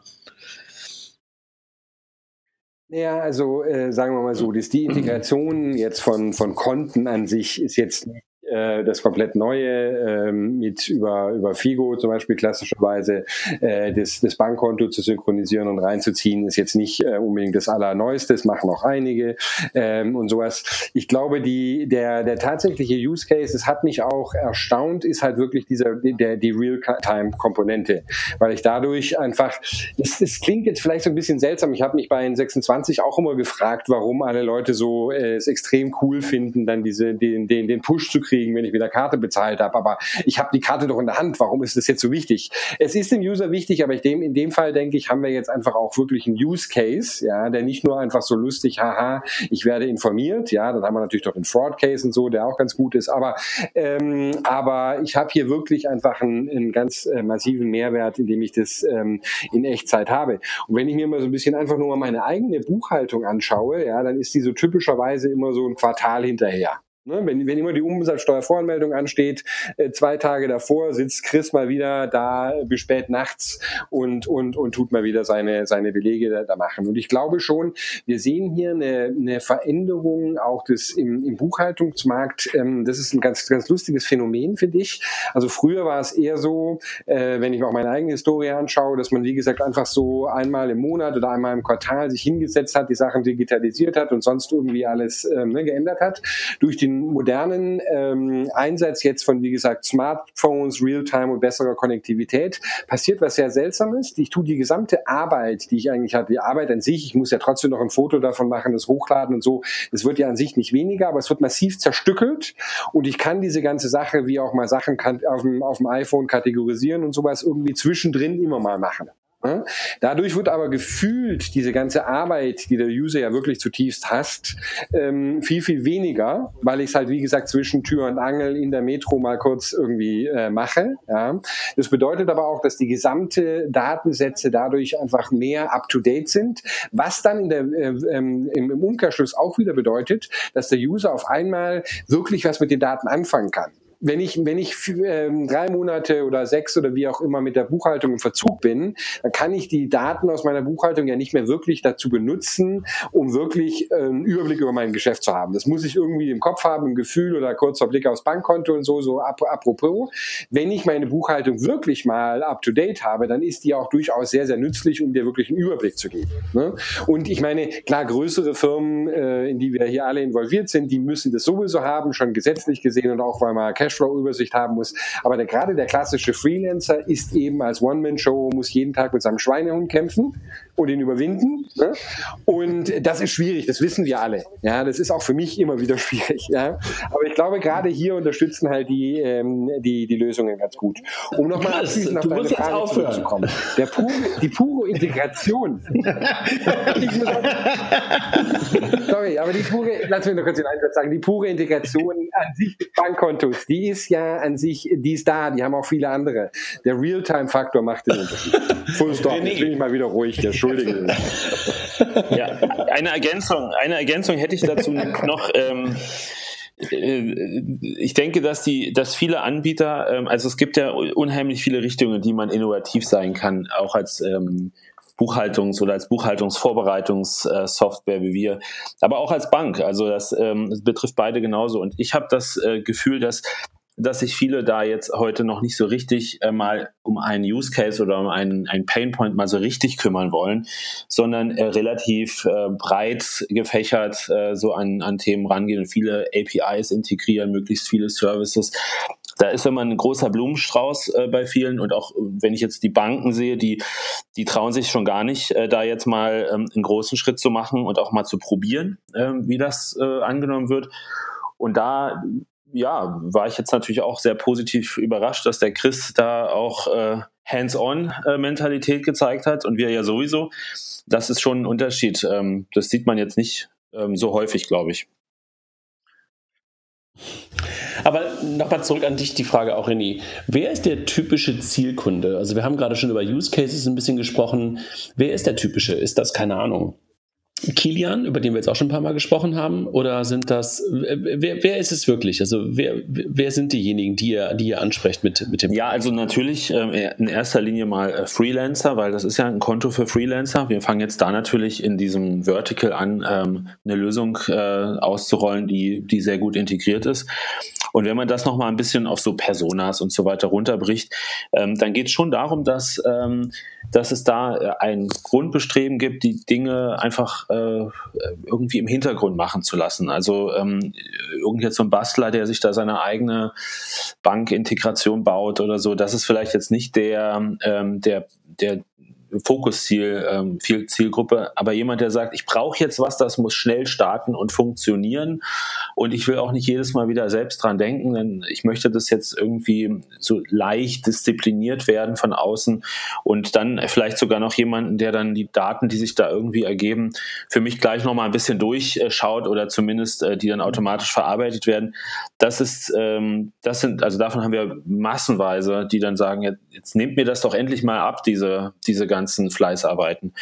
Ja, also äh, sagen wir mal so, dass die Integration jetzt von, von Konten an sich ist jetzt äh, das komplett Neue ähm, mit über, über Figo zum Beispiel klassischerweise äh, das, das Bankkonto zu synchronisieren und reinzuziehen, ist jetzt nicht äh, unbedingt das Allerneueste, das machen auch einige ähm, und sowas. Ich glaube, die, der, der tatsächliche Use Case, es hat mich auch erstaunt, ist halt wirklich dieser, der, die Real-Time-Komponente, weil ich dadurch einfach, das, das klingt jetzt vielleicht so ein bisschen seltsam, ich habe mich bei N26 auch immer gefragt, warum alle Leute so äh, es extrem cool finden, dann diese, den, den, den Push zu kriegen, wenn ich wieder Karte bezahlt habe. Aber ich habe die Karte doch in der Hand. Warum ist das jetzt so wichtig? Es ist dem User wichtig, aber ich dem, in dem Fall denke ich, haben wir jetzt einfach auch wirklich einen Use Case, ja, der nicht nur einfach so lustig, haha, ich werde informiert, ja, dann haben wir natürlich doch den Fraud Case und so, der auch ganz gut ist. Aber ähm, aber ich habe hier wirklich einfach einen, einen ganz äh, massiven Mehrwert, indem ich das ähm, in Echtzeit habe. Und wenn ich mir mal so ein bisschen einfach nur mal meine eigene Buchhaltung anschaue, ja, dann ist die so typischerweise immer so ein Quartal hinterher. Ne, wenn, wenn immer die Umsatzsteuervoranmeldung ansteht, äh, zwei Tage davor sitzt Chris mal wieder da bis spät nachts und, und, und tut mal wieder seine, seine Belege da, da machen. Und ich glaube schon, wir sehen hier eine, eine Veränderung auch des, im, im Buchhaltungsmarkt. Ähm, das ist ein ganz, ganz lustiges Phänomen, finde ich. Also früher war es eher so, äh, wenn ich mir auch meine eigene Historie anschaue, dass man, wie gesagt, einfach so einmal im Monat oder einmal im Quartal sich hingesetzt hat, die Sachen digitalisiert hat und sonst irgendwie alles ähm, ne, geändert hat. Durch den modernen ähm, Einsatz jetzt von, wie gesagt, Smartphones, Realtime und besserer Konnektivität passiert was sehr Seltsames. Ich tue die gesamte Arbeit, die ich eigentlich hatte, die Arbeit an sich, ich muss ja trotzdem noch ein Foto davon machen, das hochladen und so, das wird ja an sich nicht weniger, aber es wird massiv zerstückelt und ich kann diese ganze Sache, wie auch mal Sachen kann, auf, dem, auf dem iPhone kategorisieren und sowas irgendwie zwischendrin immer mal machen. Dadurch wird aber gefühlt diese ganze Arbeit, die der User ja wirklich zutiefst hasst, ähm, viel, viel weniger, weil ich es halt, wie gesagt, zwischen Tür und Angel in der Metro mal kurz irgendwie äh, mache. Das bedeutet aber auch, dass die gesamte Datensätze dadurch einfach mehr up-to-date sind, was dann der, äh, ähm, im Umkehrschluss auch wieder bedeutet, dass der User auf einmal wirklich was mit den Daten anfangen kann wenn ich, wenn ich ähm, drei Monate oder sechs oder wie auch immer mit der Buchhaltung im Verzug bin, dann kann ich die Daten aus meiner Buchhaltung ja nicht mehr wirklich dazu benutzen, um wirklich äh, einen Überblick über mein Geschäft zu haben. Das muss ich irgendwie im Kopf haben, im Gefühl oder kurzer Blick aufs Bankkonto und so, so ap apropos. Wenn ich meine Buchhaltung wirklich mal up to date habe, dann ist die auch durchaus sehr, sehr nützlich, um dir wirklich einen Überblick zu geben. Ne? Und ich meine, klar, größere Firmen, äh, in die wir hier alle involviert sind, die müssen das sowieso haben, schon gesetzlich gesehen und auch weil man Cash Cashflow-Übersicht haben muss. Aber der, gerade der klassische Freelancer ist eben als One-Man-Show, muss jeden Tag mit seinem Schweinehund kämpfen und ihn überwinden. Ne? Und das ist schwierig, das wissen wir alle. Ja, das ist auch für mich immer wieder schwierig. Ja? Aber ich glaube, gerade hier unterstützen halt die, ähm, die, die Lösungen ganz gut. Um nochmal abschließend auf deine Frage zurückzukommen. Der pure, die pure Integration. sorry, aber die pure, lass mich noch kurz den Einsatz sagen, die pure Integration an sich des Bankkontos, die ist ja an sich, die ist da, die haben auch viele andere. Der Realtime-Faktor macht den Unterschied. Full stop, jetzt bin ich mal wieder ruhig, der Schuldige. ja, eine Ergänzung, eine Ergänzung hätte ich dazu noch. Ähm, äh, ich denke, dass die, dass viele Anbieter, ähm, also es gibt ja unheimlich viele Richtungen, die man innovativ sein kann, auch als ähm, Buchhaltungs- oder als Buchhaltungsvorbereitungssoftware wie wir, aber auch als Bank. Also das, ähm, betrifft beide genauso. Und ich habe das äh, Gefühl, dass dass sich viele da jetzt heute noch nicht so richtig äh, mal um einen Use Case oder um einen, einen Pain Point mal so richtig kümmern wollen, sondern äh, relativ äh, breit gefächert äh, so an, an Themen rangehen und viele APIs integrieren, möglichst viele Services. Da ist immer ein großer Blumenstrauß äh, bei vielen und auch wenn ich jetzt die Banken sehe, die, die trauen sich schon gar nicht, äh, da jetzt mal ähm, einen großen Schritt zu machen und auch mal zu probieren, äh, wie das angenommen wird. Und da ja, war ich jetzt natürlich auch sehr positiv überrascht, dass der Chris da auch äh, Hands-on-Mentalität gezeigt hat und wir ja sowieso. Das ist schon ein Unterschied. Ähm, das sieht man jetzt nicht ähm, so häufig, glaube ich. Aber nochmal zurück an dich die Frage auch, René. Wer ist der typische Zielkunde? Also wir haben gerade schon über Use Cases ein bisschen gesprochen. Wer ist der typische? Ist das, keine Ahnung, Kilian, über den wir jetzt auch schon ein paar Mal gesprochen haben? Oder sind das, wer, wer ist es wirklich? Also wer, wer sind diejenigen, die ihr, die ihr ansprecht mit, mit dem? Ja, also natürlich äh, in erster Linie mal äh, Freelancer, weil das ist ja ein Konto für Freelancer. Wir fangen jetzt da natürlich in diesem Vertical an, ähm, eine Lösung äh, auszurollen, die, die sehr gut integriert ist. Und wenn man das nochmal ein bisschen auf so Personas und so weiter runterbricht, ähm, dann geht es schon darum, dass, ähm, dass es da äh, ein Grundbestreben gibt, die Dinge einfach äh, irgendwie im Hintergrund machen zu lassen. Also ähm, irgend jetzt so ein Bastler, der sich da seine eigene Bankintegration baut oder so, das ist vielleicht jetzt nicht der, ähm, der, der Fokusziel, ähm, viel Zielgruppe, aber jemand, der sagt, ich brauche jetzt was, das muss schnell starten und funktionieren. Und ich will auch nicht jedes Mal wieder selbst dran denken, denn ich möchte das jetzt irgendwie so leicht diszipliniert werden von außen. Und dann vielleicht sogar noch jemanden, der dann die Daten, die sich da irgendwie ergeben, für mich gleich nochmal ein bisschen durchschaut oder zumindest äh, die dann automatisch verarbeitet werden. Das ist, ähm, das sind, also davon haben wir massenweise, die dann sagen, jetzt, jetzt nehmt mir das doch endlich mal ab, diese, diese ganze ganzen Fleißarbeiten.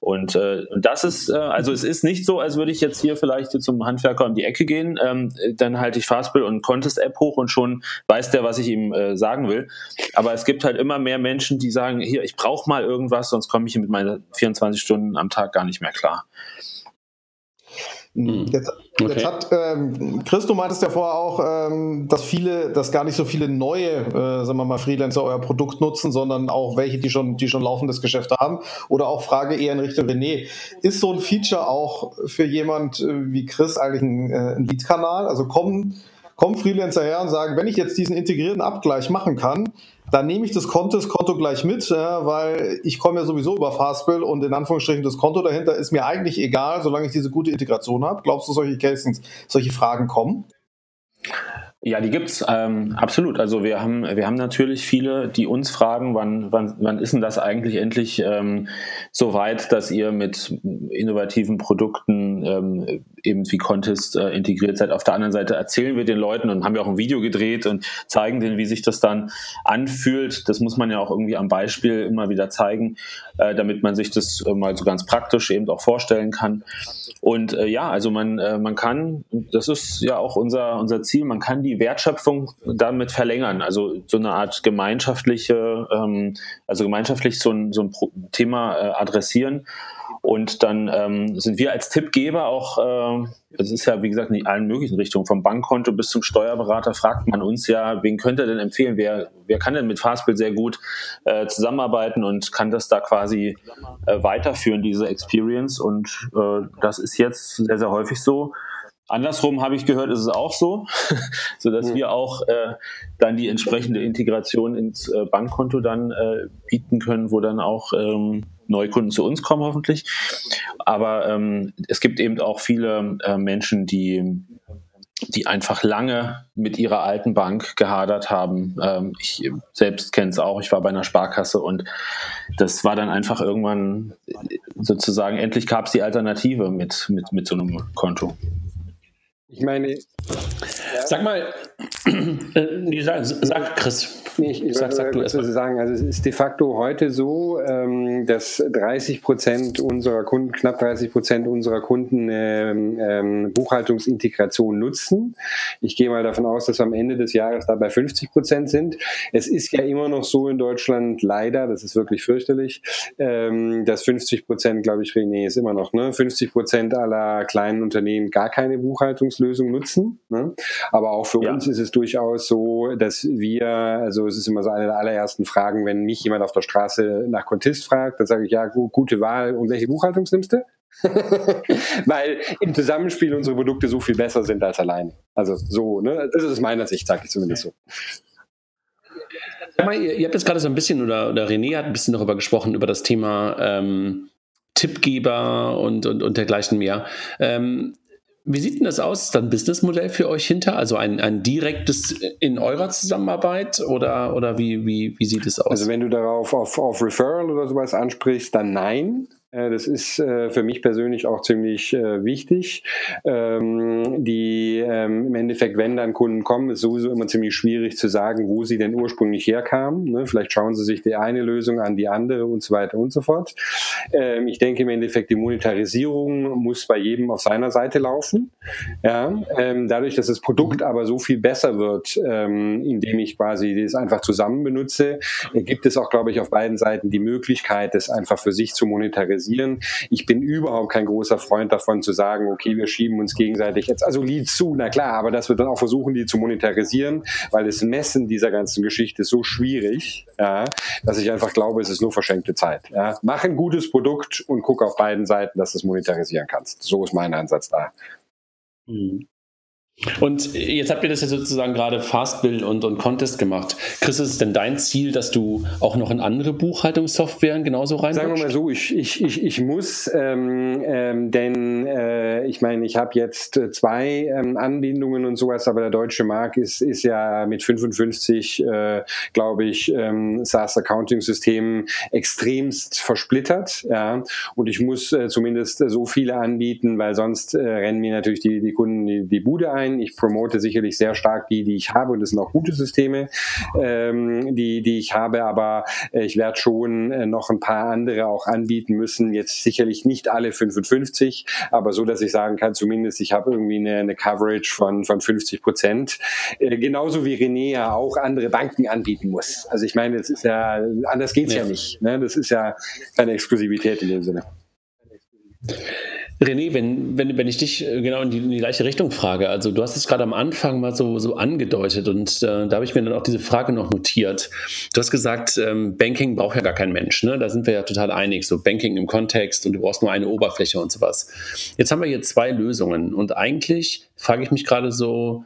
Und, äh, das ist, äh, also es ist nicht so, als würde ich jetzt hier vielleicht zum Handwerker um die Ecke gehen, ähm, dann halte ich Fastbill und Contest-App hoch und schon weiß der, was ich ihm äh, sagen will. Aber es gibt halt immer mehr Menschen, die sagen, hier, ich brauche mal irgendwas, sonst komme ich mit meinen 24 Stunden am Tag gar nicht mehr klar. Hm. Jetzt, okay. jetzt hat ähm, Chris, du meintest ja vorher auch, ähm, dass viele, dass gar nicht so viele neue, äh, sagen wir mal, Freelancer euer Produkt nutzen, sondern auch welche, die schon, die schon laufendes Geschäft haben. Oder auch Frage eher in Richtung René. Ist so ein Feature auch für jemand äh, wie Chris eigentlich ein, äh, ein Lead-Kanal? Also kommen, kommen Freelancer her und sagen, wenn ich jetzt diesen integrierten Abgleich machen kann, dann nehme ich das Konto, gleich mit, weil ich komme ja sowieso über Fastbill und in Anführungsstrichen das Konto dahinter ist mir eigentlich egal, solange ich diese gute Integration habe. Glaubst du, solche Cases, solche Fragen kommen? Ja, die gibt's ähm, absolut. Also wir haben wir haben natürlich viele, die uns fragen, wann wann, wann ist denn das eigentlich endlich ähm, so weit, dass ihr mit innovativen Produkten ähm, eben wie Contest äh, integriert seid. Auf der anderen Seite erzählen wir den Leuten und haben ja auch ein Video gedreht und zeigen denen, wie sich das dann anfühlt. Das muss man ja auch irgendwie am Beispiel immer wieder zeigen, äh, damit man sich das äh, mal so ganz praktisch eben auch vorstellen kann. Und äh, ja, also man äh, man kann, das ist ja auch unser unser Ziel, man kann die die Wertschöpfung damit verlängern. Also so eine Art gemeinschaftliche, ähm, also gemeinschaftlich so ein, so ein Thema äh, adressieren. Und dann ähm, sind wir als Tippgeber auch, äh, es ist ja wie gesagt in allen möglichen Richtungen, vom Bankkonto bis zum Steuerberater, fragt man uns ja, wen könnte denn empfehlen, wer, wer kann denn mit Fastbill sehr gut äh, zusammenarbeiten und kann das da quasi äh, weiterführen, diese Experience. Und äh, das ist jetzt sehr, sehr häufig so. Andersrum habe ich gehört, ist es auch so, so dass mhm. wir auch äh, dann die entsprechende Integration ins äh, Bankkonto dann äh, bieten können, wo dann auch ähm, Neukunden zu uns kommen hoffentlich. Aber ähm, es gibt eben auch viele äh, Menschen, die die einfach lange mit ihrer alten Bank gehadert haben. Ähm, ich selbst kenne es auch. Ich war bei einer Sparkasse und das war dann einfach irgendwann sozusagen, endlich gab es die Alternative mit, mit, mit so einem Konto. Ich meine. Ja. Sag mal, äh, sag, sag Chris. Nee, ich, ich sag, sag du erstmal. sagen, also es ist de facto heute so, ähm, dass 30 Prozent unserer Kunden, knapp 30 Prozent unserer Kunden ähm, ähm, Buchhaltungsintegration nutzen. Ich gehe mal davon aus, dass wir am Ende des Jahres dabei 50 Prozent sind. Es ist ja immer noch so in Deutschland, leider, das ist wirklich fürchterlich, ähm, dass 50 Prozent, glaube ich, René, ist immer noch, ne? 50 Prozent aller kleinen Unternehmen gar keine Buchhaltungslösung nutzen. Ne? Aber auch für ja. uns ist es durchaus so, dass wir, also es ist immer so eine der allerersten Fragen, wenn mich jemand auf der Straße nach Contist fragt, dann sage ich, ja, gute Wahl und welche Buchhaltung nimmst du? Weil im Zusammenspiel unsere Produkte so viel besser sind als allein. Also so, ne? Das ist aus meiner Sicht, sage ich zumindest so. Mal, ihr, ihr, habt jetzt gerade so ein bisschen, oder, oder René hat ein bisschen darüber gesprochen, über das Thema ähm, Tippgeber und, und, und dergleichen mehr. Ähm, wie sieht denn das aus? Ist da ein Businessmodell für euch hinter? Also ein, ein direktes in eurer Zusammenarbeit oder, oder wie, wie, wie sieht es aus? Also wenn du darauf auf, auf Referral oder sowas ansprichst, dann nein. Äh, das ist äh, für mich persönlich auch ziemlich äh, wichtig. Ähm, die ähm, im Endeffekt, wenn dann Kunden kommen, ist sowieso immer ziemlich schwierig zu sagen, wo sie denn ursprünglich herkamen. Ne? Vielleicht schauen sie sich die eine Lösung an, die andere und so weiter und so fort. Ähm, ich denke im Endeffekt, die Monetarisierung muss bei jedem auf seiner Seite laufen. Dadurch, dass das Produkt aber so viel besser wird, indem ich quasi das einfach zusammen benutze, gibt es auch, glaube ich, auf beiden Seiten die Möglichkeit, das einfach für sich zu monetarisieren monetarisieren. Ich bin überhaupt kein großer Freund davon zu sagen, okay, wir schieben uns gegenseitig jetzt also Leads zu, na klar, aber dass wir dann auch versuchen, die zu monetarisieren, weil das Messen dieser ganzen Geschichte ist so schwierig, ja, dass ich einfach glaube, es ist nur verschenkte Zeit. Ja. Mach ein gutes Produkt und guck auf beiden Seiten, dass du es monetarisieren kannst. So ist mein Ansatz da. Mhm. Und jetzt habt ihr das ja sozusagen gerade Fastbill und, und Contest gemacht. Chris, ist es denn dein Ziel, dass du auch noch in andere Buchhaltungssoftwaren genauso rein? Sagen wir mal so, ich, ich, ich, ich muss, ähm, ähm, denn äh, ich meine, ich habe jetzt zwei ähm, Anbindungen und sowas, aber der deutsche Markt ist, ist ja mit 55, äh, glaube ich, ähm, SaaS-Accounting-Systemen extremst versplittert. Ja? Und ich muss äh, zumindest so viele anbieten, weil sonst äh, rennen mir natürlich die, die Kunden die, die Bude ein sein. Ich promote sicherlich sehr stark die, die ich habe und das sind auch gute Systeme, ähm, die, die ich habe, aber äh, ich werde schon äh, noch ein paar andere auch anbieten müssen. Jetzt sicherlich nicht alle 55, aber so, dass ich sagen kann, zumindest ich habe irgendwie eine, eine Coverage von, von 50 Prozent. Äh, genauso wie René ja auch andere Banken anbieten muss. Also ich meine, das ist ja, anders geht's ja, ja nicht. Ne? Das ist ja keine Exklusivität in dem Sinne. René, wenn, wenn, wenn ich dich äh, genau in die, in die gleiche Richtung frage, also du hast es gerade am Anfang mal so, so angedeutet und äh, da habe ich mir dann auch diese Frage noch notiert. Du hast gesagt, ähm, Banking braucht ja gar kein Mensch, ne? da sind wir ja total einig, so Banking im Kontext und du brauchst nur eine Oberfläche und sowas. Jetzt haben wir hier zwei Lösungen und eigentlich frage ich mich gerade so,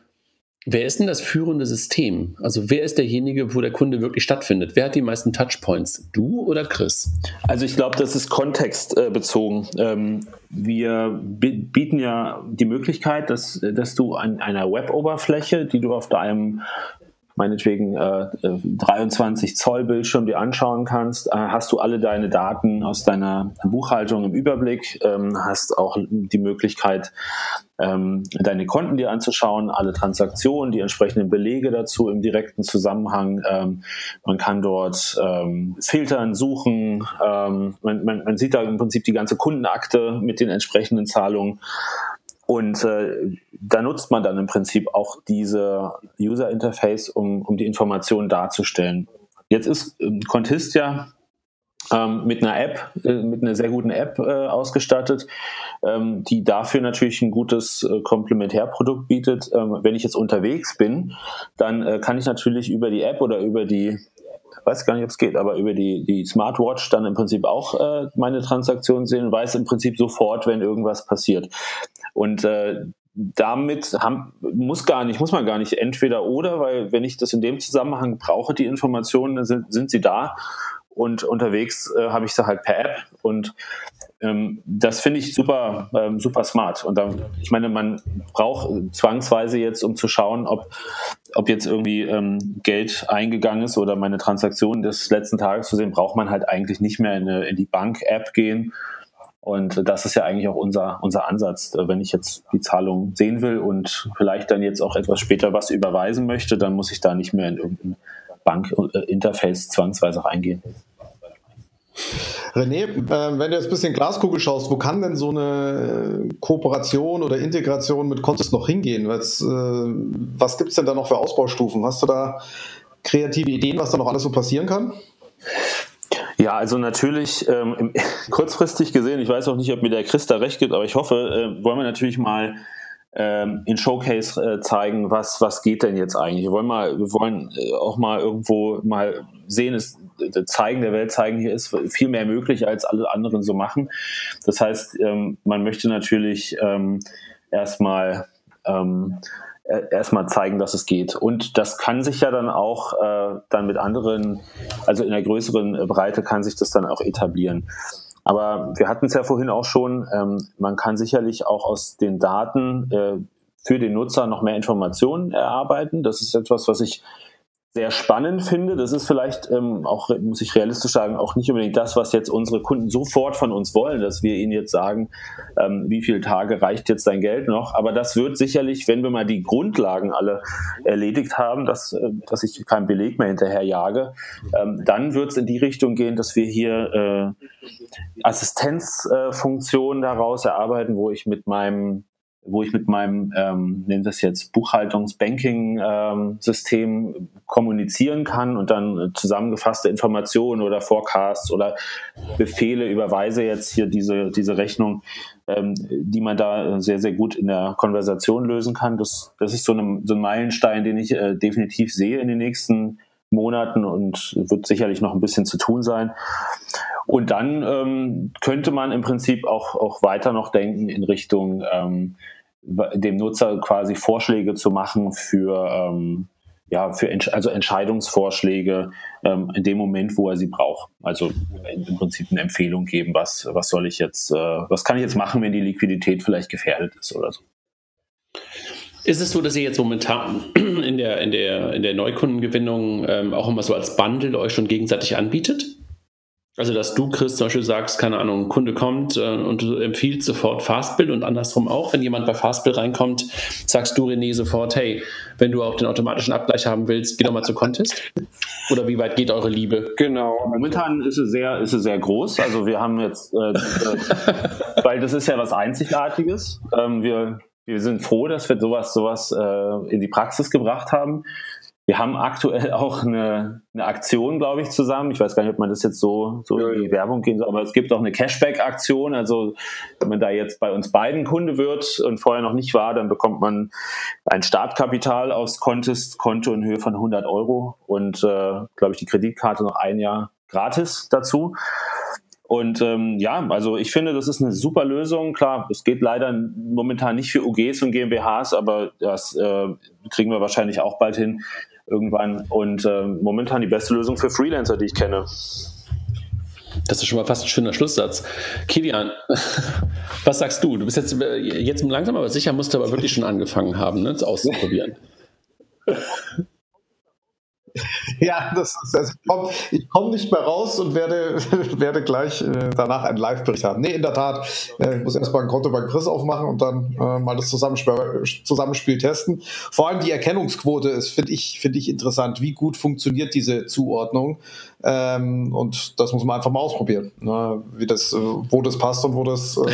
Wer ist denn das führende System? Also wer ist derjenige, wo der Kunde wirklich stattfindet? Wer hat die meisten Touchpoints? Du oder Chris? Also ich glaube, das ist kontextbezogen. Ähm, wir bieten ja die Möglichkeit, dass, dass du an einer Web-Oberfläche, die du auf deinem meinetwegen äh, 23 äh, Zoll Bildschirm dir anschauen kannst, äh, hast du alle deine Daten aus deiner Buchhaltung im Überblick, ähm, hast auch die Möglichkeit, ähm, deine Konten dir anzuschauen, alle Transaktionen, die entsprechenden Belege dazu im direkten Zusammenhang. Ähm, man kann dort ähm, filtern, suchen. Ähm, man, man, man sieht da im Prinzip die ganze Kundenakte mit den entsprechenden Zahlungen. Und äh, da nutzt man dann im Prinzip auch diese User Interface, um, um die Informationen darzustellen. Jetzt ist äh, Contist ja ähm, mit einer App, äh, mit einer sehr guten App äh, ausgestattet, ähm, die dafür natürlich ein gutes äh, Komplementärprodukt bietet. Ähm, wenn ich jetzt unterwegs bin, dann äh, kann ich natürlich über die App oder über die weiß gar nicht, ob es geht, aber über die, die Smartwatch dann im Prinzip auch äh, meine Transaktionen sehen, weiß im Prinzip sofort, wenn irgendwas passiert. Und äh, damit haben, muss gar nicht, muss man gar nicht entweder oder, weil wenn ich das in dem Zusammenhang brauche, die Informationen, dann sind, sind sie da und unterwegs äh, habe ich sie halt per App und das finde ich super, ähm, super smart. Und dann, ich meine, man braucht zwangsweise jetzt, um zu schauen, ob, ob jetzt irgendwie ähm, Geld eingegangen ist oder meine Transaktion des letzten Tages zu sehen, braucht man halt eigentlich nicht mehr in, eine, in die Bank-App gehen. Und das ist ja eigentlich auch unser, unser Ansatz. Wenn ich jetzt die Zahlung sehen will und vielleicht dann jetzt auch etwas später was überweisen möchte, dann muss ich da nicht mehr in irgendein Bank-Interface zwangsweise reingehen. René, äh, wenn du jetzt ein bisschen Glaskugel schaust, wo kann denn so eine Kooperation oder Integration mit Contest noch hingehen? Was, äh, was gibt es denn da noch für Ausbaustufen? Hast du da kreative Ideen, was da noch alles so passieren kann? Ja, also natürlich ähm, kurzfristig gesehen, ich weiß auch nicht, ob mir der Chris da recht gibt, aber ich hoffe, äh, wollen wir natürlich mal ähm, in Showcase äh, zeigen, was, was geht denn jetzt eigentlich. Wir wollen mal, wir wollen äh, auch mal irgendwo mal sehen, es äh, zeigen der Welt zeigen, hier ist viel mehr möglich, als alle anderen so machen. Das heißt, ähm, man möchte natürlich ähm, erstmal ähm, erstmal zeigen, dass es geht. Und das kann sich ja dann auch äh, dann mit anderen, also in der größeren Breite kann sich das dann auch etablieren. Aber wir hatten es ja vorhin auch schon, ähm, man kann sicherlich auch aus den Daten äh, für den Nutzer noch mehr Informationen erarbeiten. Das ist etwas, was ich sehr spannend finde. Das ist vielleicht ähm, auch, muss ich realistisch sagen, auch nicht unbedingt das, was jetzt unsere Kunden sofort von uns wollen, dass wir ihnen jetzt sagen, ähm, wie viele Tage reicht jetzt dein Geld noch. Aber das wird sicherlich, wenn wir mal die Grundlagen alle erledigt haben, dass, äh, dass ich keinen Beleg mehr hinterher jage, ähm, dann wird es in die Richtung gehen, dass wir hier äh, Assistenzfunktionen äh, daraus erarbeiten, wo ich mit meinem wo ich mit meinem, ähm, nennen das jetzt Buchhaltungs-Banking-System ähm, kommunizieren kann und dann zusammengefasste Informationen oder Forecasts oder Befehle überweise jetzt hier diese, diese Rechnung, ähm, die man da sehr, sehr gut in der Konversation lösen kann. Das, das ist so, eine, so ein Meilenstein, den ich äh, definitiv sehe in den nächsten Monaten und wird sicherlich noch ein bisschen zu tun sein. Und dann ähm, könnte man im Prinzip auch, auch weiter noch denken in Richtung ähm, dem Nutzer quasi Vorschläge zu machen für ähm, ja, für Entsch also Entscheidungsvorschläge ähm, in dem Moment, wo er sie braucht. Also im Prinzip eine Empfehlung geben, was, was soll ich jetzt, äh, was kann ich jetzt machen, wenn die Liquidität vielleicht gefährdet ist oder so. Ist es so, dass ihr jetzt momentan in der, in der, in der Neukundengewinnung ähm, auch immer so als Bundle euch schon gegenseitig anbietet? Also, dass du, Chris, zum Beispiel sagst, keine Ahnung, ein Kunde kommt äh, und du empfiehlst sofort Fastbill und andersrum auch, wenn jemand bei Fastbill reinkommt, sagst du René sofort, hey, wenn du auch den automatischen Abgleich haben willst, geh doch mal zu Contest. Oder wie weit geht eure Liebe? Genau, momentan ist sie sehr, ist sie sehr groß. Also wir haben jetzt, äh, äh, weil das ist ja was Einzigartiges. Ähm, wir, wir sind froh, dass wir sowas, sowas äh, in die Praxis gebracht haben. Wir haben aktuell auch eine, eine Aktion, glaube ich, zusammen. Ich weiß gar nicht, ob man das jetzt so, so in die Werbung gehen soll, aber es gibt auch eine Cashback-Aktion. Also wenn man da jetzt bei uns beiden Kunde wird und vorher noch nicht war, dann bekommt man ein Startkapital aufs Contest-Konto in Höhe von 100 Euro und, äh, glaube ich, die Kreditkarte noch ein Jahr gratis dazu. Und ähm, ja, also ich finde, das ist eine super Lösung. Klar, es geht leider momentan nicht für UGs und GmbHs, aber das äh, kriegen wir wahrscheinlich auch bald hin irgendwann. Und äh, momentan die beste Lösung für Freelancer, die ich kenne. Das ist schon mal fast ein schöner Schlusssatz. Kilian, was sagst du? Du bist jetzt, äh, jetzt langsam, aber sicher musst du aber wirklich schon angefangen haben, ne, das auszuprobieren. Ja, das ist, also ich komme komm nicht mehr raus und werde, werde gleich äh, danach einen Live-Bericht haben. Nee, in der Tat, äh, ich muss erstmal ein Konto bei Chris aufmachen und dann äh, mal das Zusammenspiel, Zusammenspiel testen. Vor allem die Erkennungsquote ist, finde ich, finde ich interessant. Wie gut funktioniert diese Zuordnung? Ähm, und das muss man einfach mal ausprobieren, ne? wie das, äh, wo das passt und wo das äh,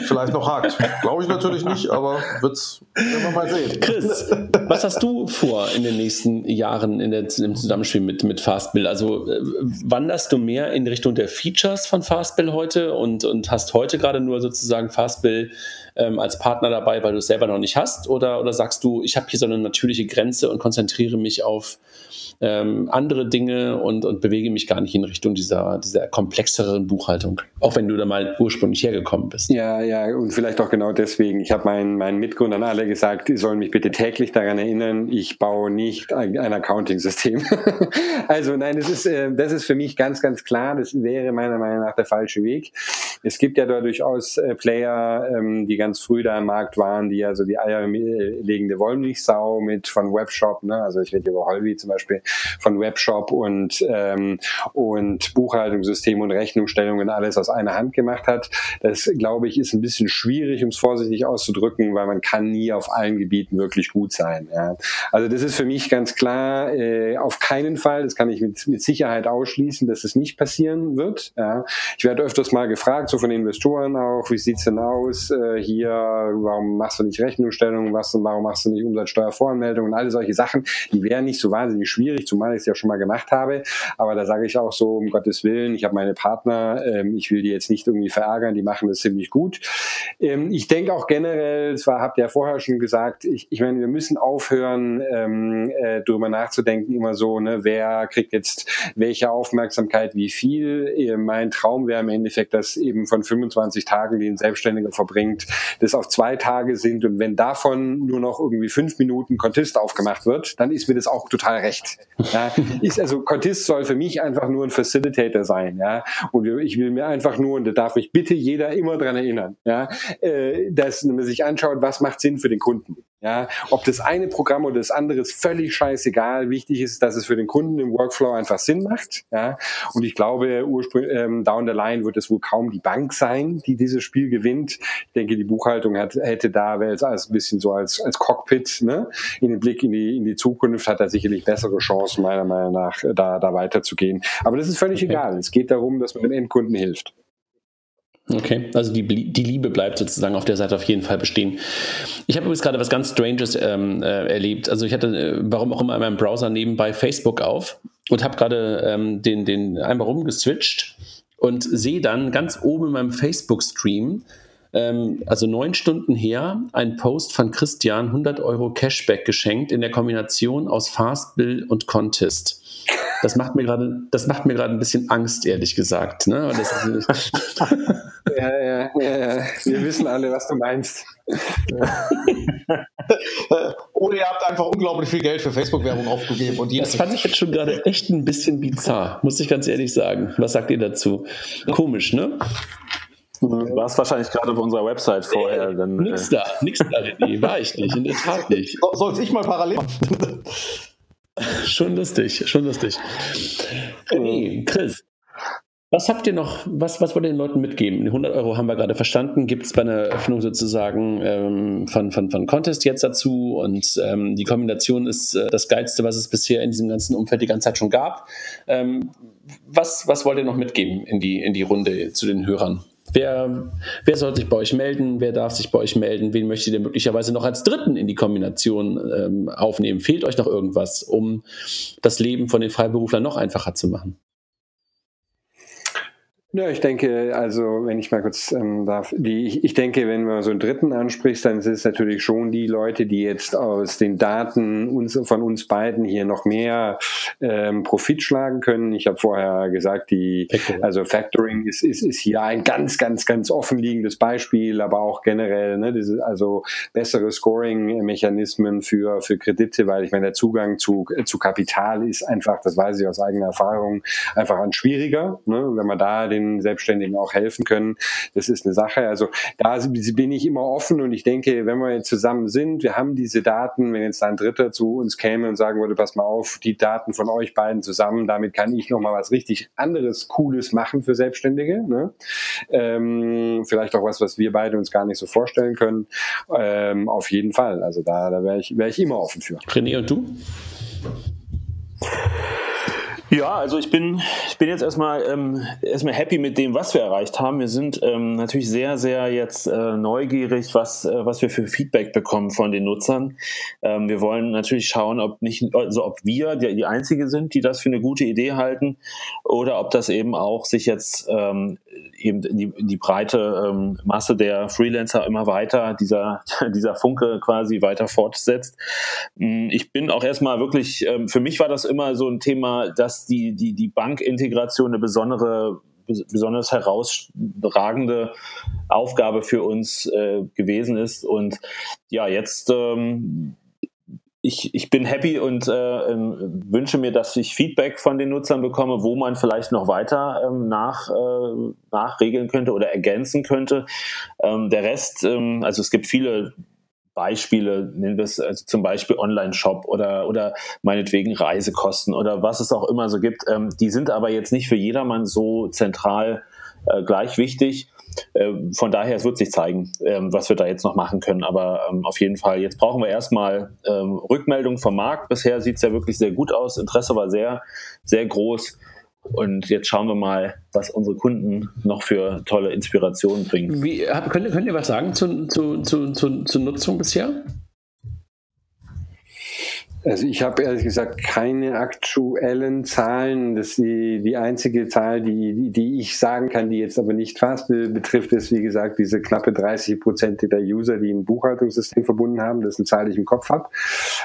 vielleicht noch hakt. Glaube ich natürlich nicht, aber wird's werden wir mal sehen. Chris, was hast du vor in den nächsten Jahren in der, im Zusammenspiel mit, mit Fastbill? Also äh, wanderst du mehr in Richtung der Features von Fastbill heute und, und hast heute gerade nur sozusagen Fastbill ähm, als Partner dabei, weil du es selber noch nicht hast? Oder, oder sagst du, ich habe hier so eine natürliche Grenze und konzentriere mich auf ähm, andere Dinge und, und bewege mich gar nicht in Richtung dieser, dieser komplexeren Buchhaltung, auch wenn du da mal ursprünglich hergekommen bist. Ja, ja, und vielleicht auch genau deswegen. Ich habe meinen, meinen Mitgründern alle gesagt, die sollen mich bitte täglich daran erinnern, ich baue nicht ein, ein Accounting-System. also nein, das ist, äh, das ist für mich ganz, ganz klar, das wäre meiner Meinung nach der falsche Weg. Es gibt ja da durchaus äh, Player, ähm, die ganz früh da am Markt waren, die ja so die eierlegende Wollmilchsau mit von Webshop, ne? also ich rede über Holby zum Beispiel, von Webshop und, ähm, und Buchhaltungssystem und Rechnungsstellungen alles aus einer Hand gemacht hat. Das, glaube ich, ist ein bisschen schwierig, um es vorsichtig auszudrücken, weil man kann nie auf allen Gebieten wirklich gut sein. Ja. Also das ist für mich ganz klar, äh, auf keinen Fall, das kann ich mit, mit Sicherheit ausschließen, dass es nicht passieren wird. Ja. Ich werde öfters mal gefragt, so von Investoren auch, wie sieht's denn aus äh, hier, warum machst du nicht Rechnungsstellungen, was, warum machst du nicht Umsatzsteuervoranmeldungen und alle solche Sachen, die wären nicht so wahnsinnig schwierig zumal ich es ja schon mal gemacht habe. Aber da sage ich auch so, um Gottes Willen, ich habe meine Partner, ähm, ich will die jetzt nicht irgendwie verärgern, die machen das ziemlich gut. Ähm, ich denke auch generell, zwar habt ihr ja vorher schon gesagt, ich, ich meine, wir müssen aufhören, ähm, äh, darüber nachzudenken, immer so, ne, wer kriegt jetzt welche Aufmerksamkeit, wie viel. Äh, mein Traum wäre im Endeffekt, dass eben von 25 Tagen, die ein Selbstständiger verbringt, das auf zwei Tage sind und wenn davon nur noch irgendwie fünf Minuten Contest aufgemacht wird, dann ist mir das auch total recht. Ja, ist also Contist soll für mich einfach nur ein Facilitator sein, ja. Und ich will mir einfach nur, und da darf mich bitte jeder immer dran erinnern, ja, äh, dass man sich anschaut, was macht Sinn für den Kunden. Ja, ob das eine Programm oder das andere ist völlig scheißegal. Wichtig ist, dass es für den Kunden im Workflow einfach Sinn macht. Ja, und ich glaube, ursprünglich ähm, down the line wird es wohl kaum die Bank sein, die dieses Spiel gewinnt. Ich denke, die Buchhaltung hat, hätte da, als ein bisschen so als, als Cockpit, ne, in den Blick in die, in die Zukunft hat er sicherlich bessere Chancen, meiner Meinung nach, da, da weiterzugehen. Aber das ist völlig okay. egal. Es geht darum, dass man dem Endkunden hilft. Okay, also die, die Liebe bleibt sozusagen auf der Seite auf jeden Fall bestehen. Ich habe übrigens gerade was ganz Stranges ähm, äh, erlebt. Also ich hatte, äh, warum auch immer, in meinem Browser nebenbei Facebook auf und habe gerade ähm, den, den einmal rumgeswitcht und sehe dann ganz oben in meinem Facebook-Stream, ähm, also neun Stunden her, ein Post von Christian, 100 Euro Cashback geschenkt in der Kombination aus Fastbill und Contest. Das macht mir gerade, das macht mir gerade ein bisschen Angst, ehrlich gesagt. Ne? ja, ja, ja, ja, wir wissen alle, was du meinst. Oder ihr habt einfach unglaublich viel Geld für Facebook-Werbung aufgegeben. Und das fand ich jetzt schon gerade echt ein bisschen bizarr, muss ich ganz ehrlich sagen. Was sagt ihr dazu? Komisch, ne? Du warst wahrscheinlich gerade auf unserer Website vorher. Dann, nix äh. da, nix da, René, war ich nicht, in der Tat nicht. Soll ich mal parallel machen? Schon lustig, schon lustig. René, Chris, was habt ihr noch, was, was wollt ihr den Leuten mitgeben? Die 100 Euro haben wir gerade verstanden. Gibt es bei einer Eröffnung sozusagen ähm, von, von, von Contest jetzt dazu? Und ähm, die Kombination ist äh, das Geilste, was es bisher in diesem ganzen Umfeld die ganze Zeit schon gab. Ähm, was, was wollt ihr noch mitgeben in die, in die Runde zu den Hörern? Wer, wer soll sich bei euch melden? Wer darf sich bei euch melden? Wen möchtet ihr möglicherweise noch als Dritten in die Kombination ähm, aufnehmen? Fehlt euch noch irgendwas, um das Leben von den Freiberuflern noch einfacher zu machen? Ja, ich denke, also wenn ich mal kurz ähm, darf, die, ich, ich denke, wenn man so einen Dritten anspricht, dann sind es natürlich schon die Leute, die jetzt aus den Daten uns, von uns beiden hier noch mehr ähm, Profit schlagen können. Ich habe vorher gesagt, die, also Factoring ist, ist, ist hier ein ganz, ganz, ganz offenliegendes Beispiel, aber auch generell, ne, diese, also bessere Scoring-Mechanismen für, für Kredite, weil ich meine, der Zugang zu, zu Kapital ist einfach, das weiß ich aus eigener Erfahrung, einfach ein schwieriger. Ne, wenn man da den den Selbstständigen auch helfen können. Das ist eine Sache. Also da bin ich immer offen und ich denke, wenn wir jetzt zusammen sind, wir haben diese Daten, wenn jetzt ein Dritter zu uns käme und sagen würde, pass mal auf, die Daten von euch beiden zusammen, damit kann ich nochmal was richtig anderes, Cooles machen für Selbstständige. Ne? Ähm, vielleicht auch was, was wir beide uns gar nicht so vorstellen können. Ähm, auf jeden Fall. Also da, da wäre ich, wär ich immer offen für. René und du? Ja, also ich bin, ich bin jetzt erstmal, ähm, erstmal happy mit dem, was wir erreicht haben. Wir sind ähm, natürlich sehr, sehr jetzt äh, neugierig, was, äh, was wir für Feedback bekommen von den Nutzern. Ähm, wir wollen natürlich schauen, ob nicht, also ob wir die, die Einzige sind, die das für eine gute Idee halten, oder ob das eben auch sich jetzt ähm, eben die, die breite ähm, Masse der Freelancer immer weiter, dieser, dieser Funke quasi weiter fortsetzt. Mm, ich bin auch erstmal wirklich, ähm, für mich war das immer so ein Thema, dass die, die, die Bankintegration eine besondere besonders herausragende Aufgabe für uns äh, gewesen ist. Und ja, jetzt ähm, ich, ich bin happy und äh, ähm, wünsche mir, dass ich Feedback von den Nutzern bekomme, wo man vielleicht noch weiter ähm, nach, äh, nachregeln könnte oder ergänzen könnte. Ähm, der Rest, ähm, also es gibt viele Beispiele, nennen wir es also zum Beispiel Online-Shop oder, oder meinetwegen Reisekosten oder was es auch immer so gibt. Ähm, die sind aber jetzt nicht für jedermann so zentral äh, gleich wichtig. Äh, von daher, es wird sich zeigen, ähm, was wir da jetzt noch machen können. Aber ähm, auf jeden Fall, jetzt brauchen wir erstmal ähm, Rückmeldung vom Markt. Bisher sieht es ja wirklich sehr gut aus. Interesse war sehr, sehr groß. Und jetzt schauen wir mal, was unsere Kunden noch für tolle Inspirationen bringen. Wie, könnt, könnt ihr was sagen zu, zu, zu, zu, zur Nutzung bisher? Also ich habe ehrlich gesagt keine aktuellen Zahlen. Das die, die einzige Zahl, die, die ich sagen kann, die jetzt aber nicht fast betrifft, ist wie gesagt diese knappe 30 Prozent der User, die ein Buchhaltungssystem verbunden haben. Das ist eine Zahl, die ich im Kopf habe.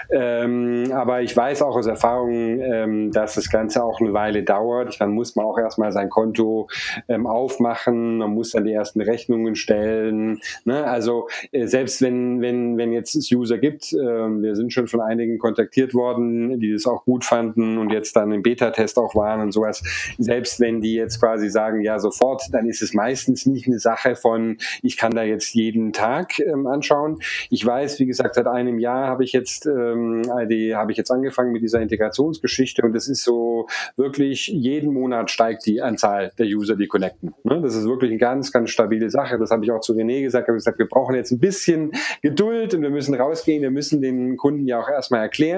Ähm, aber ich weiß auch aus Erfahrung, ähm, dass das Ganze auch eine Weile dauert. Dann muss man auch erstmal sein Konto ähm, aufmachen. Man muss dann die ersten Rechnungen stellen. Ne? Also äh, selbst wenn, wenn, wenn jetzt es User gibt, äh, wir sind schon von einigen kontaktiert, kontaktiert worden, die das auch gut fanden und jetzt dann im Beta-Test auch waren und sowas. Selbst wenn die jetzt quasi sagen, ja, sofort, dann ist es meistens nicht eine Sache von, ich kann da jetzt jeden Tag ähm, anschauen. Ich weiß, wie gesagt, seit einem Jahr habe ich jetzt, ähm, habe ich jetzt angefangen mit dieser Integrationsgeschichte und das ist so wirklich jeden Monat steigt die Anzahl der User, die connecten. Ne? Das ist wirklich eine ganz, ganz stabile Sache. Das habe ich auch zu René gesagt. Ich habe gesagt, wir brauchen jetzt ein bisschen Geduld und wir müssen rausgehen. Wir müssen den Kunden ja auch erstmal erklären,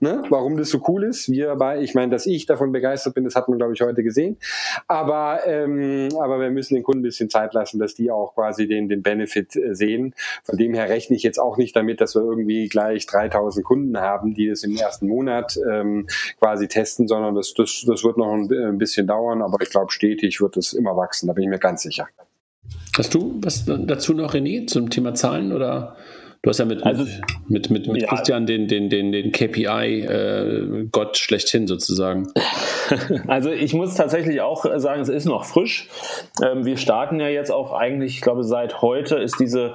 ne, warum das so cool ist. Wir aber, ich meine, dass ich davon begeistert bin, das hat man, glaube ich, heute gesehen. Aber, ähm, aber wir müssen den Kunden ein bisschen Zeit lassen, dass die auch quasi den, den Benefit äh, sehen. Von dem her rechne ich jetzt auch nicht damit, dass wir irgendwie gleich 3000 Kunden haben, die das im ersten Monat ähm, quasi testen, sondern das, das, das wird noch ein, ein bisschen dauern. Aber ich glaube, stetig wird es immer wachsen. Da bin ich mir ganz sicher. Hast du was dazu noch, René, zum Thema Zahlen oder? Du hast ja mit, also, mit, mit, mit ja. Christian den, den, den, den KPI-Gott äh, schlechthin sozusagen. Also ich muss tatsächlich auch sagen, es ist noch frisch. Ähm, wir starten ja jetzt auch eigentlich, ich glaube, seit heute ist diese,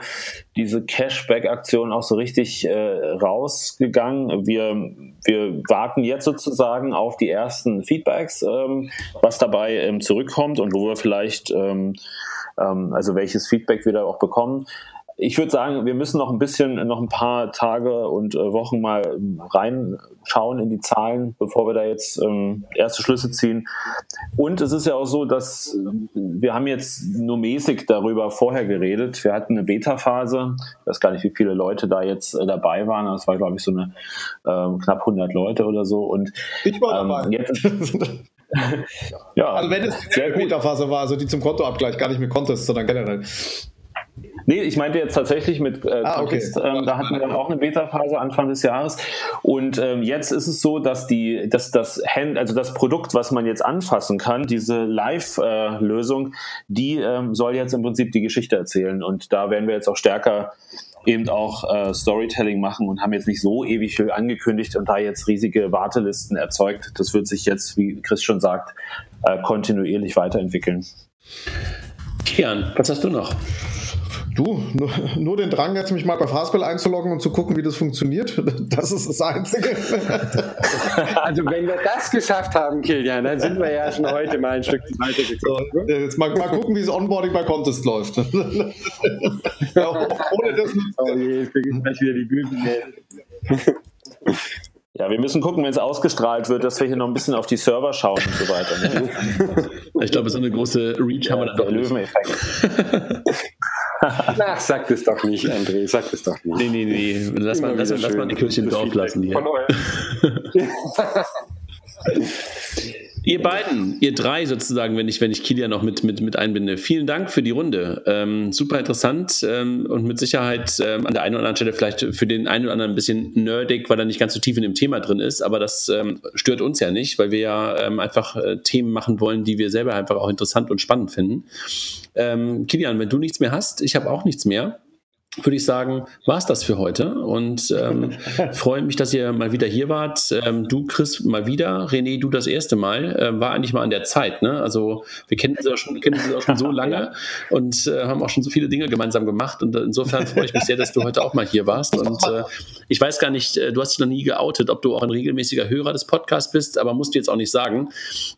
diese Cashback-Aktion auch so richtig äh, rausgegangen. Wir, wir warten jetzt sozusagen auf die ersten Feedbacks, ähm, was dabei ähm, zurückkommt und wo wir vielleicht, ähm, ähm, also welches Feedback wir da auch bekommen ich würde sagen, wir müssen noch ein bisschen, noch ein paar Tage und äh, Wochen mal reinschauen in die Zahlen, bevor wir da jetzt ähm, erste Schlüsse ziehen. Und es ist ja auch so, dass wir haben jetzt nur mäßig darüber vorher geredet. Wir hatten eine Beta-Phase. Ich weiß gar nicht, wie viele Leute da jetzt äh, dabei waren. Das war, glaube ich, so eine ähm, knapp 100 Leute oder so. Und ich war dabei. Ähm, jetzt, ja, also wenn es die Beta-Phase war, also die zum Kontoabgleich, gar nicht mit Contest, sondern generell. Nee, ich meinte jetzt tatsächlich mit äh, ah, okay. ähm, da hatten wir dann auch eine Beta-Phase Anfang des Jahres. Und ähm, jetzt ist es so, dass die, dass das Hand, also das Produkt, was man jetzt anfassen kann, diese Live-Lösung, die ähm, soll jetzt im Prinzip die Geschichte erzählen. Und da werden wir jetzt auch stärker eben auch äh, Storytelling machen und haben jetzt nicht so ewig viel angekündigt und da jetzt riesige Wartelisten erzeugt. Das wird sich jetzt, wie Chris schon sagt, äh, kontinuierlich weiterentwickeln. Kian, was hast du noch? Du, nur, nur, den Drang, jetzt mich mal bei Fastball einzuloggen und zu gucken, wie das funktioniert. Das ist das Einzige. Also, wenn wir das geschafft haben, Kilian, dann sind wir ja schon heute mal ein Stück weitergekommen. So, jetzt mal, mal gucken, wie das Onboarding bei Contest läuft. ja, ohne das. Oh je, jetzt ich gleich wieder die Bühne. Ja, wir müssen gucken, wenn es ausgestrahlt wird, dass wir hier noch ein bisschen auf die Server schauen und so weiter. Ne? Ich glaube, so eine große Reach ja, haben wir dann doch. Löweneffekt. Ach, sag das doch nicht, André, sag das doch nicht. Nee, nee, nee. Lass mal, lass, lass mal die Kirche im Dorf lassen hier. Ihr beiden, ihr drei sozusagen, wenn ich, wenn ich Kilian noch mit, mit, mit einbinde. Vielen Dank für die Runde. Ähm, super interessant ähm, und mit Sicherheit ähm, an der einen oder anderen Stelle vielleicht für den einen oder anderen ein bisschen nerdig, weil er nicht ganz so tief in dem Thema drin ist. Aber das ähm, stört uns ja nicht, weil wir ja ähm, einfach äh, Themen machen wollen, die wir selber einfach auch interessant und spannend finden. Ähm, Kilian, wenn du nichts mehr hast, ich habe auch nichts mehr würde ich sagen, war es das für heute. Und ähm, freue mich, dass ihr mal wieder hier wart. Ähm, du, Chris, mal wieder. René, du das erste Mal. Ähm, war eigentlich mal an der Zeit. Ne? Also wir kennen uns auch schon, kennen uns auch schon so lange und äh, haben auch schon so viele Dinge gemeinsam gemacht. Und insofern freue ich mich sehr, dass du heute auch mal hier warst. Und äh, ich weiß gar nicht, äh, du hast dich noch nie geoutet, ob du auch ein regelmäßiger Hörer des Podcasts bist, aber musst du jetzt auch nicht sagen.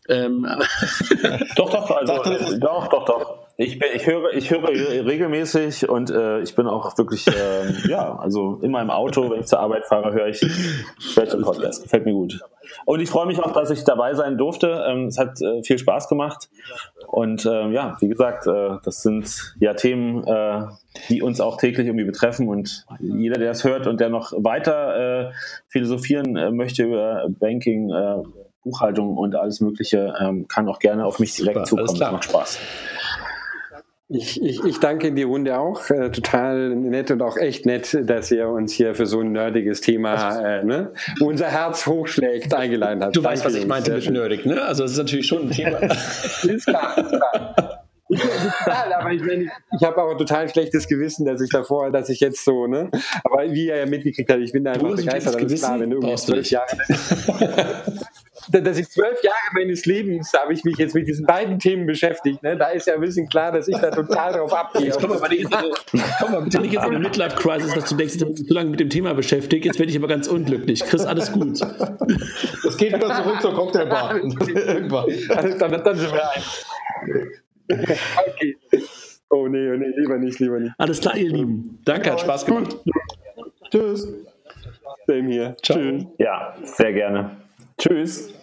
Ähm, doch, doch, also, doch, doch, doch. Ich, bin, ich, höre, ich höre regelmäßig und äh, ich bin auch wirklich, äh, ja, also in meinem Auto, wenn ich zur Arbeit fahre, höre ich Virtual Podcast. Gefällt mir gut. Und ich freue mich auch, dass ich dabei sein durfte. Ähm, es hat äh, viel Spaß gemacht. Und ähm, ja, wie gesagt, äh, das sind ja Themen, äh, die uns auch täglich irgendwie betreffen. Und jeder, der es hört und der noch weiter äh, philosophieren möchte über Banking, Buchhaltung und alles Mögliche, ähm, kann auch gerne auf mich direkt Super, zukommen. Das macht Spaß. Ich, ich, ich danke in die Runde auch. Äh, total nett und auch echt nett, dass ihr uns hier für so ein nerdiges Thema, äh, ne, wo unser Herz hochschlägt, eingeladen habt. Du danke weißt, was ich meinte mit nerdig, ne? Also das ist natürlich schon ein Thema. ist klar, ist klar. total, aber ich, meine, ich habe auch total schlechtes Gewissen, dass ich davor, dass ich jetzt so, ne? Aber wie er ja mitgekriegt hat, ich bin da einfach begeistert, alles klar, wenn du irgendwie zwölf Jahre dass ich zwölf Jahre meines Lebens habe ich mich jetzt mit diesen beiden Themen beschäftigt. Ne? Da ist ja ein bisschen klar, dass ich da total drauf abgehe. Jetzt komm mal, wenn ich jetzt, komm mal, bitte nicht jetzt in eine Midlife-Crisis, dass du denkst, ich habe mich so lange mit dem Thema beschäftigt, jetzt werde ich aber ganz unglücklich. Chris, alles gut. Das geht wieder zurück zur Cocktailbar. Irgendwann. Also, dann, dann sind wir ein. Okay. Oh nee, oh nee, lieber nicht, lieber nicht. Alles klar, ihr Lieben. Danke, hat Spaß gemacht. Tschüss. Same hier. Tschüss. Ja, sehr gerne. Tschüss.